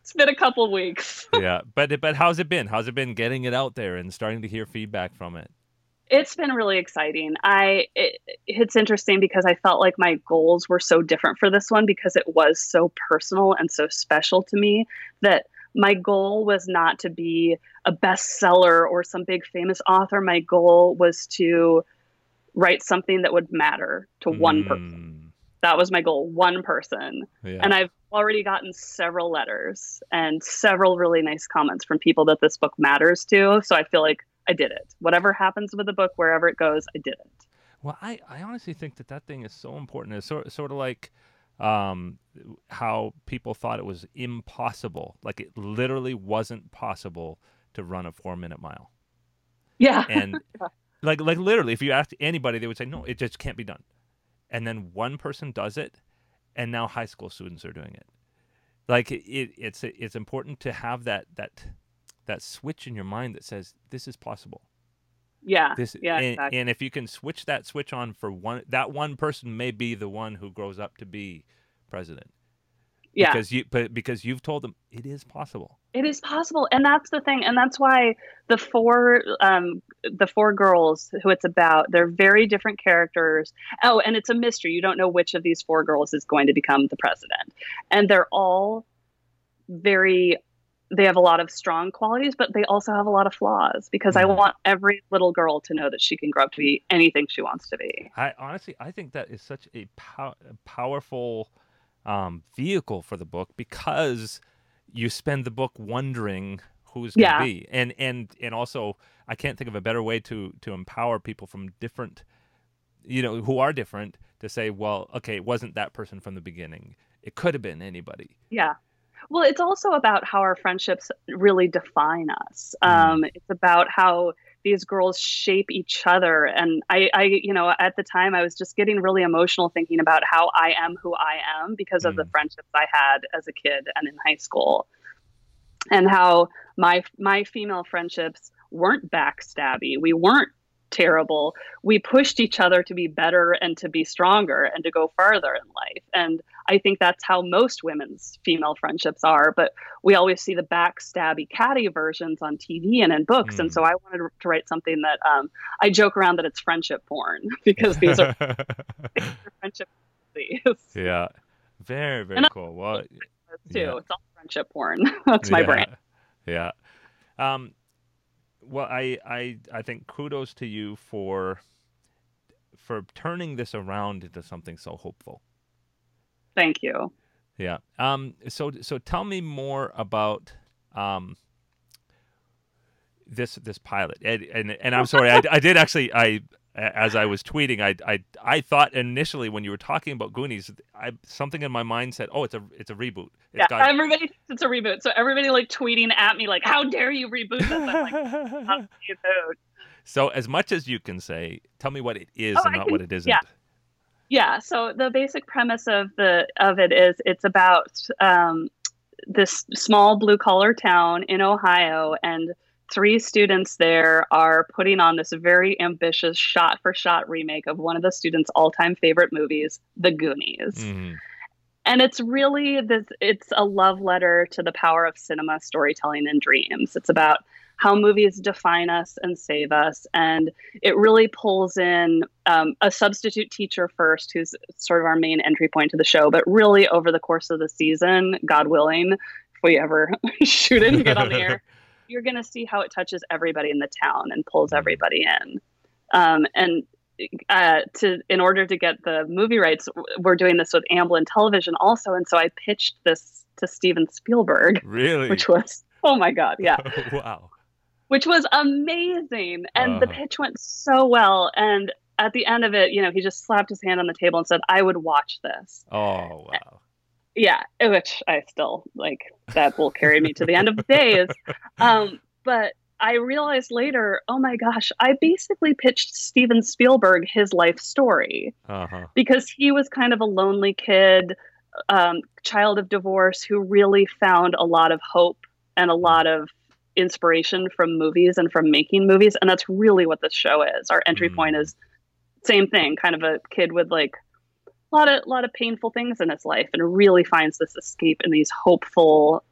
it's been a couple weeks [laughs] yeah but but how's it been how's it been getting it out there and starting to hear feedback from it it's been really exciting. I it, it's interesting because I felt like my goals were so different for this one because it was so personal and so special to me that my goal was not to be a bestseller or some big famous author. My goal was to write something that would matter to mm. one person. That was my goal, one person. Yeah. And I've already gotten several letters and several really nice comments from people that this book matters to. So I feel like I did it. Whatever happens with the book, wherever it goes, I did it. Well, I, I honestly think that that thing is so important. It's sort, sort of like um, how people thought it was impossible. Like it literally wasn't possible to run a four minute mile. Yeah. And [laughs] like, like literally, if you asked anybody, they would say, no, it just can't be done. And then one person does it, and now high school students are doing it. Like it, it's it's important to have that that that switch in your mind that says this is possible. Yeah. This yeah, and, exactly. and if you can switch that switch on for one that one person may be the one who grows up to be president. Yeah. Because you but because you've told them it is possible. It is possible. And that's the thing. And that's why the four um the four girls who it's about, they're very different characters. Oh, and it's a mystery. You don't know which of these four girls is going to become the president. And they're all very they have a lot of strong qualities, but they also have a lot of flaws because I mm-hmm. want every little girl to know that she can grow up to be anything she wants to be. I honestly, I think that is such a, pow- powerful um, vehicle for the book because you spend the book wondering who's going to yeah. be, and and and also, I can't think of a better way to to empower people from different, you know, who are different to say, well, okay, it wasn't that person from the beginning. It could have been anybody. Yeah. Well, it's also about how our friendships really define us. Mm. Um, it's about how these girls shape each other. And I, I, you know, at the time I was just getting really emotional thinking about how I am who I am because of the mm. friendships I had as a kid and in high school. And how my my female friendships weren't backstabby. We weren't terrible. We pushed each other to be better and to be stronger and to go farther in life. And I think that's how most women's female friendships are. But we always see the backstabby catty versions on TV and in books. Mm. And so I wanted to write something that um, I joke around that it's friendship porn [laughs] because these are, [laughs] friendship Yeah. Very, very cool. Well, too. Yeah. It's all friendship porn. [laughs] that's my yeah. brand. Yeah. Um, well, I, I, I think kudos to you for for turning this around into something so hopeful. Thank you. Yeah. Um. So so tell me more about um. this this pilot, and and, and I'm sorry, I, I did actually I as I was tweeting, I, I I thought initially when you were talking about Goonies, I, something in my mind said, "Oh, it's a it's a reboot." It's yeah, got... everybody it's a reboot. So everybody like tweeting at me like, "How dare you reboot this?" I'm like, [laughs] So as much as you can say, tell me what it is oh, and not can, what it isn't. Yeah. Yeah. So the basic premise of the of it is it's about um, this small blue collar town in Ohio and three students there are putting on this very ambitious shot for shot remake of one of the students' all time favorite movies, The Goonies. Mm-hmm. And it's really this it's a love letter to the power of cinema, storytelling, and dreams. It's about how movies define us and save us. And it really pulls in um, a substitute teacher first, who's sort of our main entry point to the show. But really, over the course of the season, God willing, if we ever [laughs] shoot it and get on the air, [laughs] you're going to see how it touches everybody in the town and pulls mm-hmm. everybody in. Um, and uh, to in order to get the movie rights, we're doing this with Amblin Television also, and so I pitched this to Steven Spielberg. Really, which was oh my god, yeah, [laughs] wow, which was amazing, and uh the uh-huh. pitch went so well, and at the end of it, you know, he just slapped his hand on the table and said, "I would watch this." Oh wow yeah, which I still like that will carry me to the end of the days. [laughs] Um, but I realized later, oh my gosh, I basically pitched Steven Spielberg his life story uh-huh. because he was kind of a lonely kid, um, child of divorce, who really found a lot of hope and a lot of inspiration from movies and from making movies. And that's really what this show is. Our entry mm. point is same thing, kind of a kid with like a lot of a lot of painful things in his life and really finds this escape in these hopeful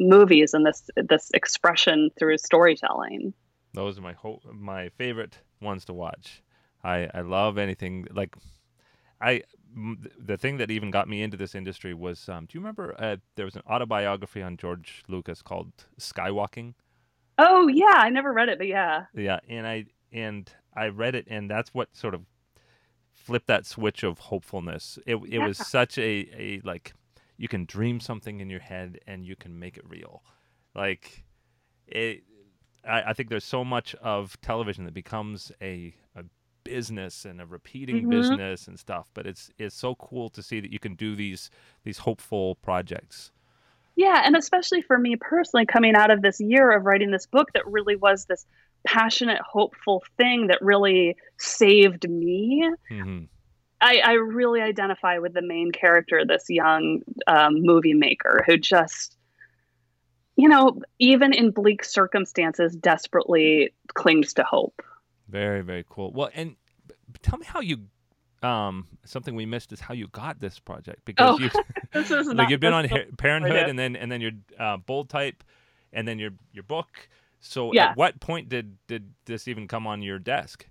movies and this this expression through storytelling. Those are my ho- my favorite ones to watch. I I love anything like I the thing that even got me into this industry was um, do you remember uh, there was an autobiography on George Lucas called Skywalking? Oh yeah, I never read it, but yeah. Yeah, and I and I read it, and that's what sort of flip that switch of hopefulness. It it yeah. was such a a like you can dream something in your head and you can make it real. Like it I, I think there's so much of television that becomes a, a business and a repeating mm-hmm. business and stuff, but it's it's so cool to see that you can do these these hopeful projects. Yeah, and especially for me personally, coming out of this year of writing this book that really was this passionate, hopeful thing that really saved me. Mm-hmm. I, I, really identify with the main character, this young um, movie maker who just, you know, even in bleak circumstances, desperately clings to hope. Very, very cool. Well, and tell me how you. Um, something we missed is how you got this project because oh, you, [laughs] like you've been on Parenthood and then and then your uh, bold type, and then your your book so yeah. at what point did did this even come on your desk?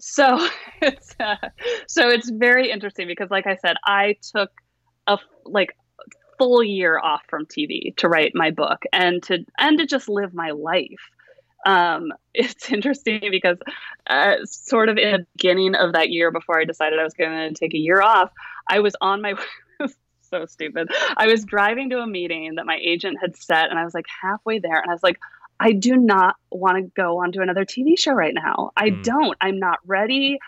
So [laughs] it's uh, so it's very interesting because like I said, I took a like full year off from TV to write my book and to and to just live my life. Um, [laughs] it's interesting because uh, sort of in the beginning of that year before I decided I was going to take a year off, I was on my [laughs] so stupid. I was driving to a meeting that my agent had set and I was like halfway there and I was like I do not want to go onto another TV show right now. I mm. don't. I'm not ready.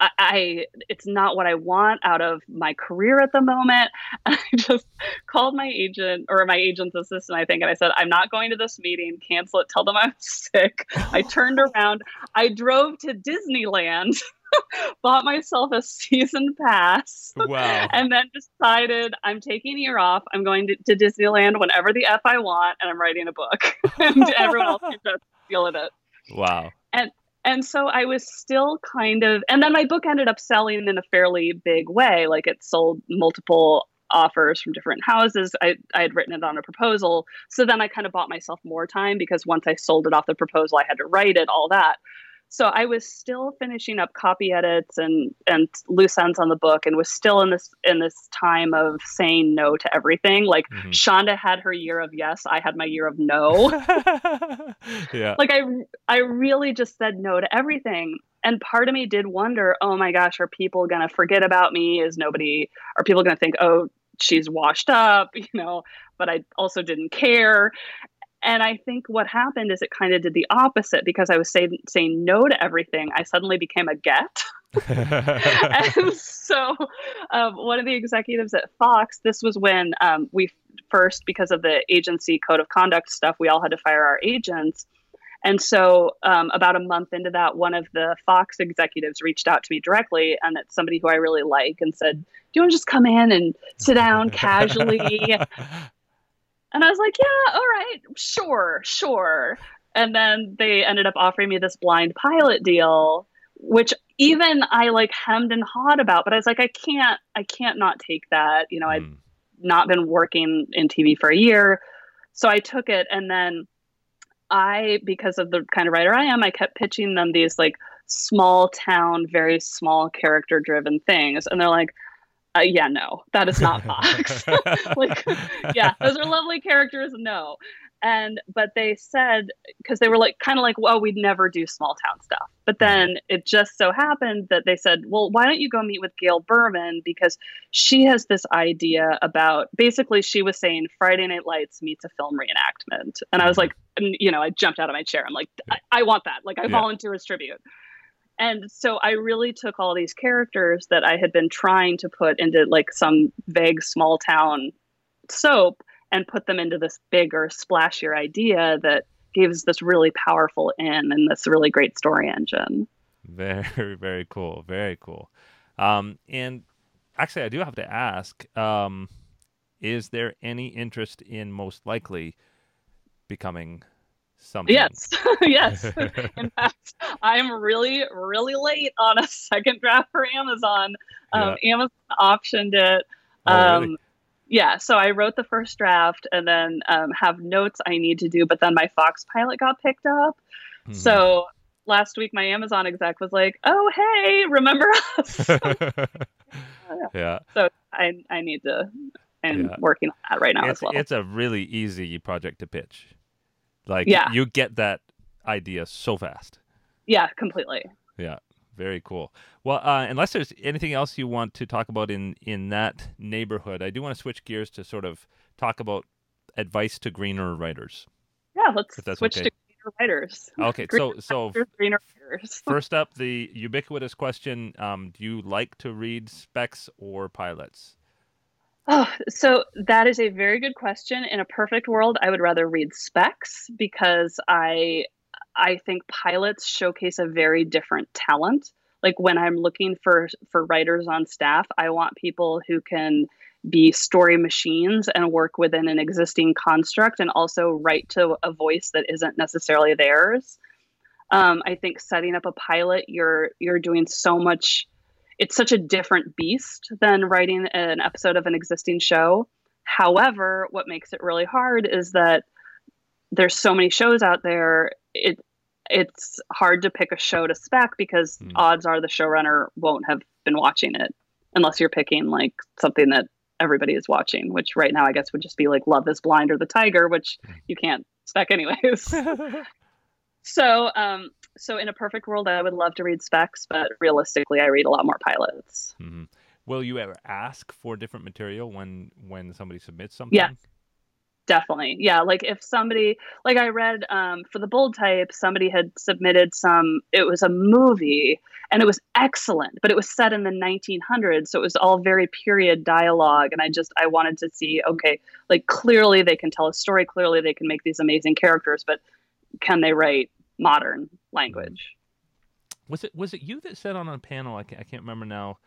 I, I, it's not what I want out of my career at the moment. And [laughs] I just called my agent or my agent's assistant, I think, and I said, I'm not going to this meeting. Cancel it. Tell them I'm [laughs] sick. I turned around. I drove to Disneyland [laughs] [laughs] bought myself a season pass. Wow. [laughs] And then decided I'm taking a year off. I'm going to, to Disneyland whenever the F I want, and I'm writing a book. [laughs] and everyone else can just feeling it. Wow. And and so I was still kind of and then my book ended up selling in a fairly big way. Like it sold multiple offers from different houses. I, I had written it on a proposal. So then I kind of bought myself more time because once I sold it off the proposal, I had to write it, all that so I was still finishing up copy edits and and loose ends on the book, and was still in this in this time of saying no to everything. Like mm-hmm. Shonda had her year of yes, I had my year of no. [laughs] yeah. Like I I really just said no to everything. And part of me did wonder, oh my gosh, are people gonna forget about me? Is nobody are people gonna think, oh, she's washed up, [laughs] you know? But I also didn't care And I think what happened is it kind of did the opposite because I was say, saying no to everything. I suddenly became a get. [laughs] and so, um, one of the executives at Fox, this was when um, we first, because of the agency code of conduct stuff, we all had to fire our agents. And so, um, about a month into that, one of the Fox executives reached out to me directly, and it's somebody who I really like, and said, "Do you want to just come in and sit down casually?" [laughs] and I was like, "Yeah, all right, sure, sure." And then they ended up offering me this blind pilot deal, which even I like hemmed and hawed about, but I was like, I can't, I can't not take that. You know. I'd hmm. not been working in TV for a year, so I took it, and then I, because of the kind of writer I am, I kept pitching them these like small town, very small character driven things. And they're like, uh, yeah, no, that is not [laughs] Fox. [laughs] like, yeah, those are lovely characters. No and but they said because they were like kind of like well we'd never do small town stuff but mm-hmm. then it just so happened that they said well why don't you go meet with gail berman because she has this idea about basically she was saying friday night lights meets a film reenactment and i was mm-hmm. like you know i jumped out of my chair i'm like i, I want that like i yeah. volunteer as tribute and so i really took all these characters that i had been trying to put into like some vague small town soap and put them into this bigger, splashier idea that gives this really powerful in and this really great story engine. Very, very cool. Very cool. Um, and actually, I do have to ask um, is there any interest in most likely becoming something? Yes. [laughs] yes. [laughs] in fact, I'm really, really late on a second draft for Amazon. Um, yeah. Amazon optioned it. Oh, um, really? yeah, so I wrote the first draft and then um, have notes I need to do, but then my Fox pilot got picked up. Mm-hmm. So last week, my Amazon exec was like, "Oh, hey, remember [laughs] us?" yeah. So I I need to. I'm yeah. working on that right now it's, as well. It's a really easy project to pitch. Like, yeah. you get that idea so fast. Yeah, completely. Yeah. Very cool. Well, uh, unless there's anything else you want to talk about in in that neighborhood, I do want to switch gears to sort of talk about advice to greener writers. Yeah, let's switch okay. to greener writers. [laughs] Okay, greener so so greener writers. [laughs] first up, the ubiquitous question: um, Do you like to read specs or pilots? Oh, so that is a very good question. In a perfect world, I would rather read specs because I I think pilots showcase a very different talent. Like when I'm looking for for writers on staff, I want people who can be story machines and work within an existing construct and also write to a voice that isn't necessarily theirs. Um, I think setting up a pilot, you're you're doing so much. It's such a different beast than writing an episode of an existing show. However, what makes it really hard is that there's so many shows out there. It it's hard to pick a show to spec because mm. odds are the showrunner won't have been watching it unless you're picking like something that everybody is watching, which right now I guess would just be like Love is Blind or The Tiger, which hmm. you can't spec anyways. [laughs] so, um, so in a perfect world, I would love to read specs, but realistically, I read a lot more pilots. Mm-hmm. Will you ever ask for different material when when somebody submits something? Yeah, definitely yeah like if somebody like i read um, for the bold type somebody had submitted some it was a movie and it was excellent but it was set in the 1900s so it was all very period dialogue and i just i wanted to see okay like clearly they can tell a story clearly they can make these amazing characters but can they write modern language was it was it you that said on a panel i can't, I can't remember now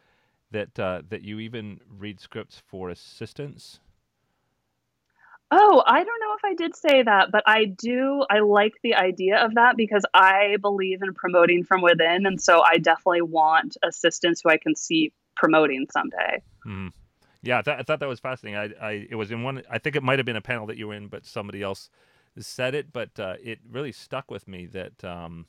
that uh, that you even read scripts for assistants Oh, I don't know if I did say that, but I do. I like the idea of that because I believe in promoting from within. And so I definitely want assistants who I can see promoting someday. Mm-hmm. Yeah, I, th- I, thought that was fascinating. I, I, it was in one, I think it might have been a panel that you were in, but somebody else said it. But uh, it really stuck with me that, um,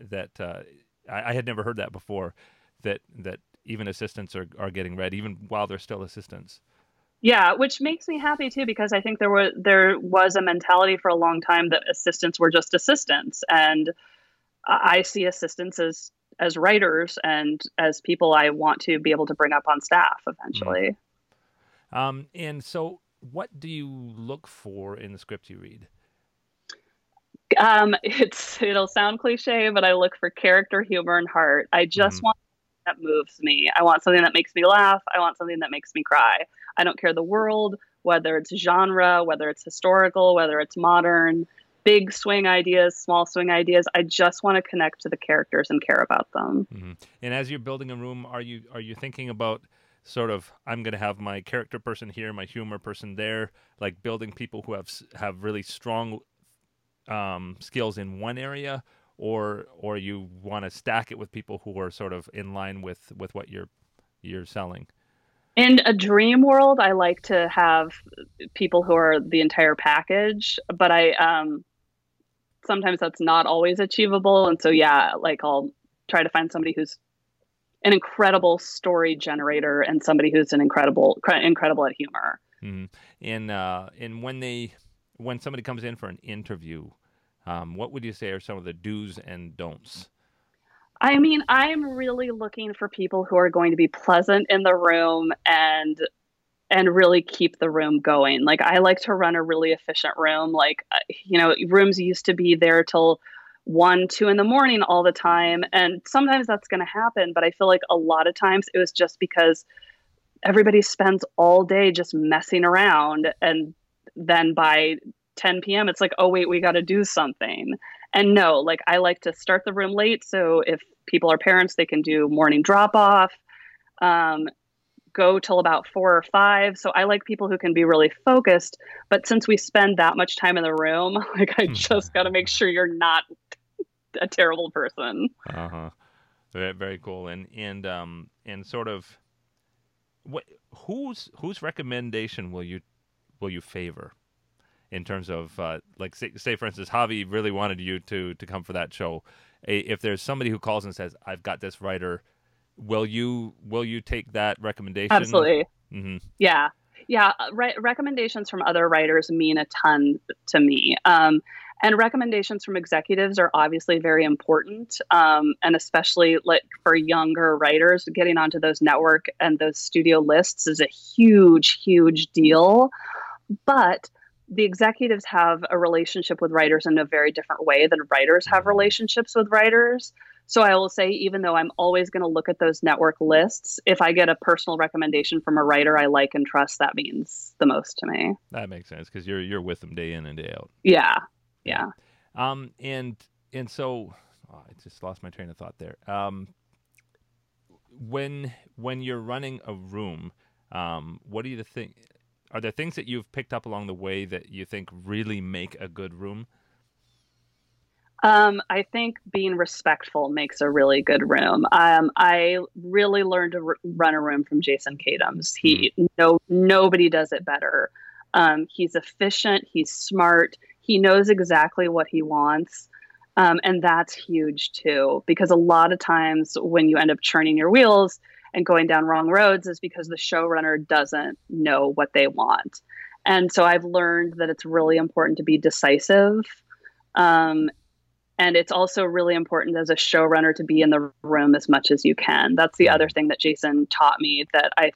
that uh, I, I had never heard that before, that, that even assistants are, are getting read, even while they're still assistants. Yeah, which makes me happy too because I think there was there was a mentality for a long time that assistants were just assistants, and I see assistants as as writers and as people I want to be able to bring up on staff eventually. Mm-hmm. Um, and so, what do you look for in the script you read? Um, [laughs] it's it'll sound cliche, but I look for character, humor, and heart. I just Mhm. want that moves me. I want something that makes me laugh. I want something that makes me cry. I don't care the world, whether it's genre, whether it's historical, whether it's modern, big swing ideas, small swing ideas. I just want to connect to the characters and care about them. Mm-hmm. And as you're building a room, are you are you thinking about sort of I'm going to have my character person here, my humor person there, like building people who have have really strong um, skills in one area, or or you want to stack it with people who are sort of in line with with what you're you're selling. In a dream world, I like to have people who are the entire package, but I um sometimes that's not always achievable. And so yeah, like I'll try to find somebody who's an incredible story generator and somebody who's an incredible cre- incredible at humor. mm-hmm. And uh, and when they when somebody comes in for an interview, um, what would you say are some of the do's and don'ts? I mean, I'm really looking for people who are going to be pleasant in the room and and really keep the room going. Like I like to run a really efficient room. Like uh, you know, rooms used to be there till one, two in the morning all the time, and sometimes that's going to happen. But I feel like a lot of times it was just because everybody spends all day just messing around, and then by 10 p.m. it's like, oh wait, we got to do something. And no, like I like to start the room late, so if people are parents, they can do morning drop off. Um, go till about four or five. So I like people who can be really focused. But since we spend that much time in the room, [laughs] like I just got to make sure you're not a terrible person. Uh huh. Very, very cool. And and um and sort of what whose whose recommendation will you will you favor in terms of uh, like say, say for instance Javi really wanted you to to come for that show. If there's somebody who calls and says I've got this writer, will you will you take that recommendation? Absolutely. hmm Yeah. Yeah. Re- recommendations from other writers mean a ton to me. Um, and recommendations from executives are obviously very important. Um, and especially like for younger writers, getting onto those network and those studio lists is a huge, huge deal. But the executives have a relationship with writers in a very different way than writers have relationships with writers. So I will say, even though I'm always going to look at those network lists, if I get a personal recommendation from a writer I like and trust, that means the most to me. That makes sense because you're you're with them day in and day out. Yeah. Yeah. Um, and and so oh, I just lost my train of thought there. Um, when when you're running a room, um, what do you think? Are there things that you've picked up along the way that you think really make a good room? Um, I think being respectful makes a really good room. Um, I really learned to r- run a room from Jason Katims. He no nobody does it better. Um, he's efficient. He's smart. He knows exactly what he wants, um, and that's huge too. Because a lot of times when you end up churning your wheels and going down wrong roads is because the showrunner doesn't know what they want. And so I've learned that it's really important to be decisive. Um, and it's also really important as a showrunner to be in the room as much as you can. That's the other thing that Jason taught me that I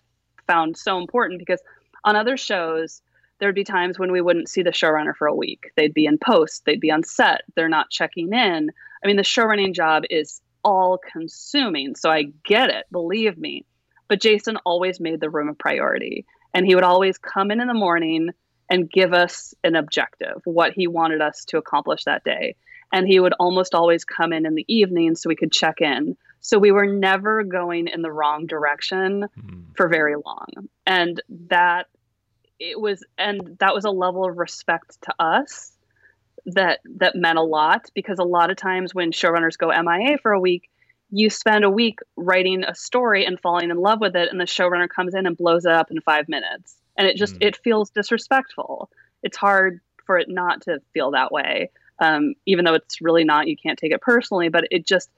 found so important because on other shows, there'd be times when we wouldn't see the showrunner for a week. They'd be in post, they'd be on set, they're not checking in. I mean, the showrunning job is all consuming. So I get it, believe me. But Jason always made the room a priority. And he would always come in in the morning and give us an objective, what he wanted us to accomplish that day. And he would almost always come in in the evening so we could check in. So we were never going in the wrong direction Mm, for very long. And that it was and that was a level of respect to us that that meant a lot because a lot of times when showrunners go MIA for a week, you spend a week writing a story and falling in love with it and the showrunner comes in and blows it up in 5 minutes. And it just Mm. it feels disrespectful. It's hard for it not to feel that way. Um, even though it's really not, you can't take it personally, but it just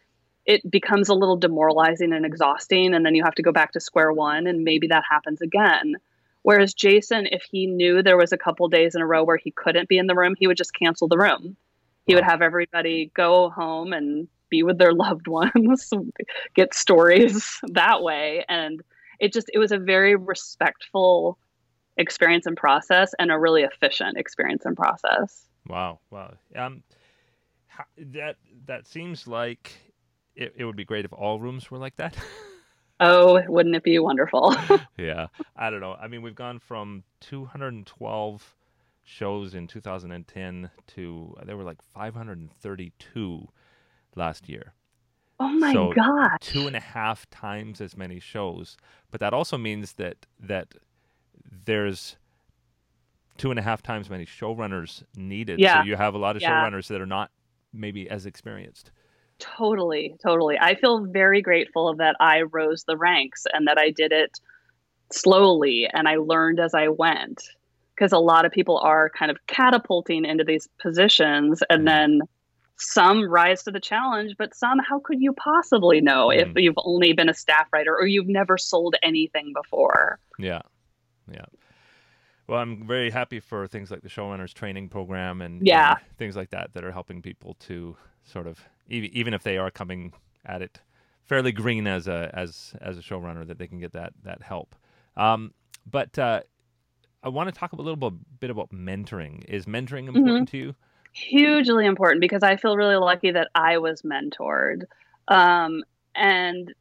it becomes a little demoralizing and exhausting and then you have to go back to square one and maybe that happens again whereas jason if he knew there was a couple days in a row where he couldn't be in the room he would just cancel the room he would have everybody go home and be with their [laughs] loved ones [laughs] get stories [laughs] that way and it just it was a very respectful experience and process and a really efficient experience and process wow, wow. Um, that that seems like it, it would be great if all rooms were like that. Oh, wouldn't it be wonderful? [laughs] yeah, I don't know. I mean, we've gone from 212 shows in 2010 to there were like 532 last year. Oh my So, god. Two and a half times as many shows, but that also means that that there's two and a half times many showrunners needed. Yeah. So you have a lot of Yeah. showrunners that are not maybe as experienced. Totally, totally. I feel very grateful that I rose the ranks and that I did it slowly and I learned as I went. Because a lot of people are kind of catapulting into these positions and Mhm. then some rise to the challenge, but some, how could you possibly know if Mhm. you've only been a staff writer or you've never sold anything before? Yeah, yeah. Well, I'm very happy for things like the showrunners training program and Yeah. and things like that that are helping people to sort of even even if they are coming at it fairly green as a as as a showrunner that they can get that that help. Um, but uh, I want to talk a little bit, about mentoring. Is mentoring important to you? hugely important because I feel really lucky that I was mentored. Um, and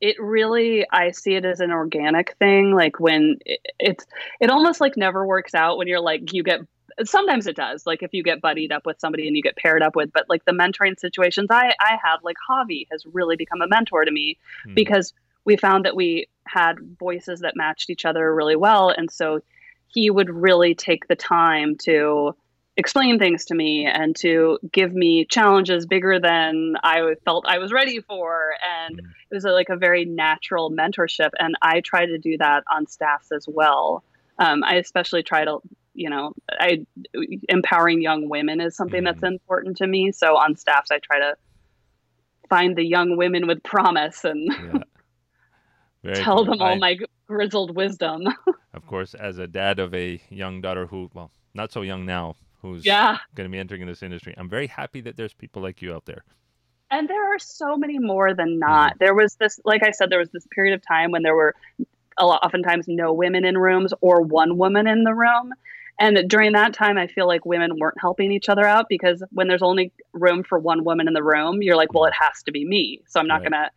it really, I see it as an organic thing. Like when it, it's, it almost like never works out when you're like, you get, sometimes it does. Like if you get buddied up with somebody and you get paired up with, but like the mentoring situations I, I had, like Javi has really become a mentor to me Hmm. because we found that we had voices that matched each other really well. And so he would really take the time to explain things to me and to give me challenges bigger than I felt I was ready for. And Mm. it was a, like a very natural mentorship. And I try to do that on staffs as well. Um, I especially try to, you know, I empowering young women is something that's mm-hmm. important to me. So on staffs, I try to find the young women with promise and Yeah. [laughs] Tell cool. them all I- my grizzled wisdom. [laughs] of course, as a dad of a young daughter who, well, not so young now, who's yeah. going to be entering this industry, I'm very happy that there's people like you out there. And there are so many more than mm-hmm. not. There was this, like I said, there was this period of time when there were a lot, oftentimes no women in rooms or one woman in the room. And during that time, I feel like women weren't helping each other out because when there's only room for one woman in the room, you're like, well, it has to be me. So I'm not Right. going to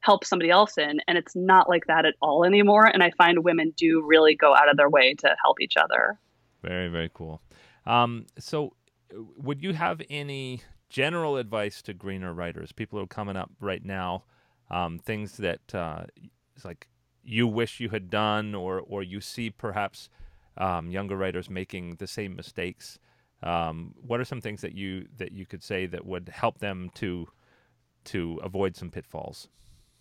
help somebody else in. And it's not like that at all anymore. And I find women do really go out of their way to help each other. Very, very cool. Um, so, uh, would you have any general advice to greener writers, people who are coming up right now, um, things that uh, it's like you wish you had done, or or you see perhaps um, younger writers making the same mistakes? Um, what are some things that you that you could say that would help them to to avoid some pitfalls?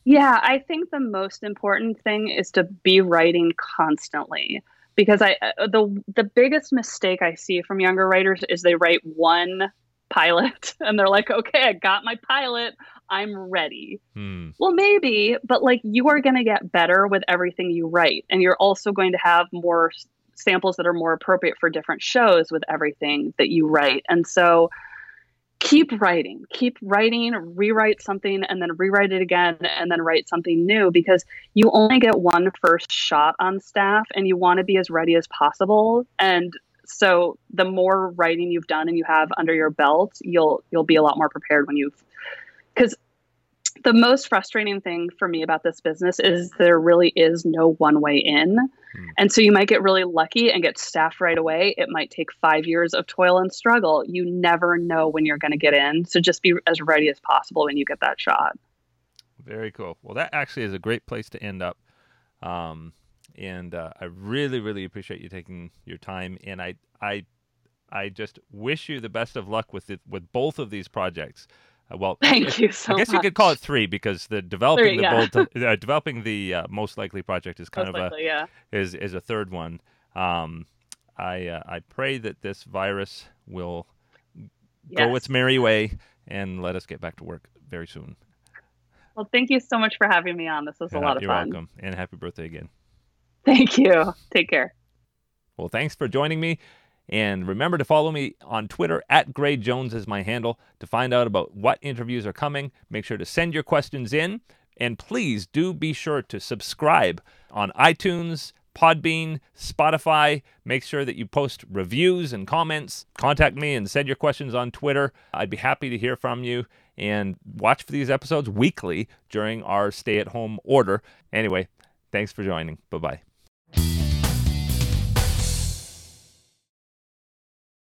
Yeah, I think the most important thing is to be writing constantly because I uh, the the biggest mistake I see from younger writers is they write one pilot [laughs] and they're like, "Okay, I got my pilot. I'm ready." Hmm. Well, maybe, but like you are going to get better with everything you write and you're also going to have more samples that are more appropriate for different shows with everything that you write. And so keep writing, keep writing, rewrite something and then rewrite it again and then write something new because you only get one first shot on staff and you want to be as ready as possible. And so the more writing you've done and you have under your belt, you'll you'll be a lot more prepared when you've because the most frustrating thing for me about this business is there really is no one way in. Hmm. And so you might get really lucky and get staff right away. It might take five years of toil and struggle. You never know when you're going to get in. So just be as ready as possible when you get that shot. Very cool. Well, that actually is a great place to end up. Um, and uh, I really, really appreciate you taking your time. And I, I, I just wish you the best of luck with it, with both of these projects. Uh, well, [laughs] Thank you so I guess much. you could call it three because the developing Three, the yeah. bold, [laughs] uh, developing the uh, most likely project is kind Most of likely, yeah. a is is a third one. Um, I uh, I pray that this virus will go its merry way and let us get back to work very soon. Well, thank you so much for having me on. This was a lot of fun. You're welcome, and happy birthday again. Thank you. Take care. Well, thanks for joining me. And remember to follow me on Twitter at Gray Jones is my handle to find out about what interviews are coming. Make sure to send your questions in. And please do be sure to subscribe on iTunes, Podbean, Spotify. Make sure that you post reviews and comments. Contact me and send your questions on Twitter. I'd be happy to hear from you and watch for these episodes weekly during our stay at home order. Anyway, thanks for joining. Bye bye.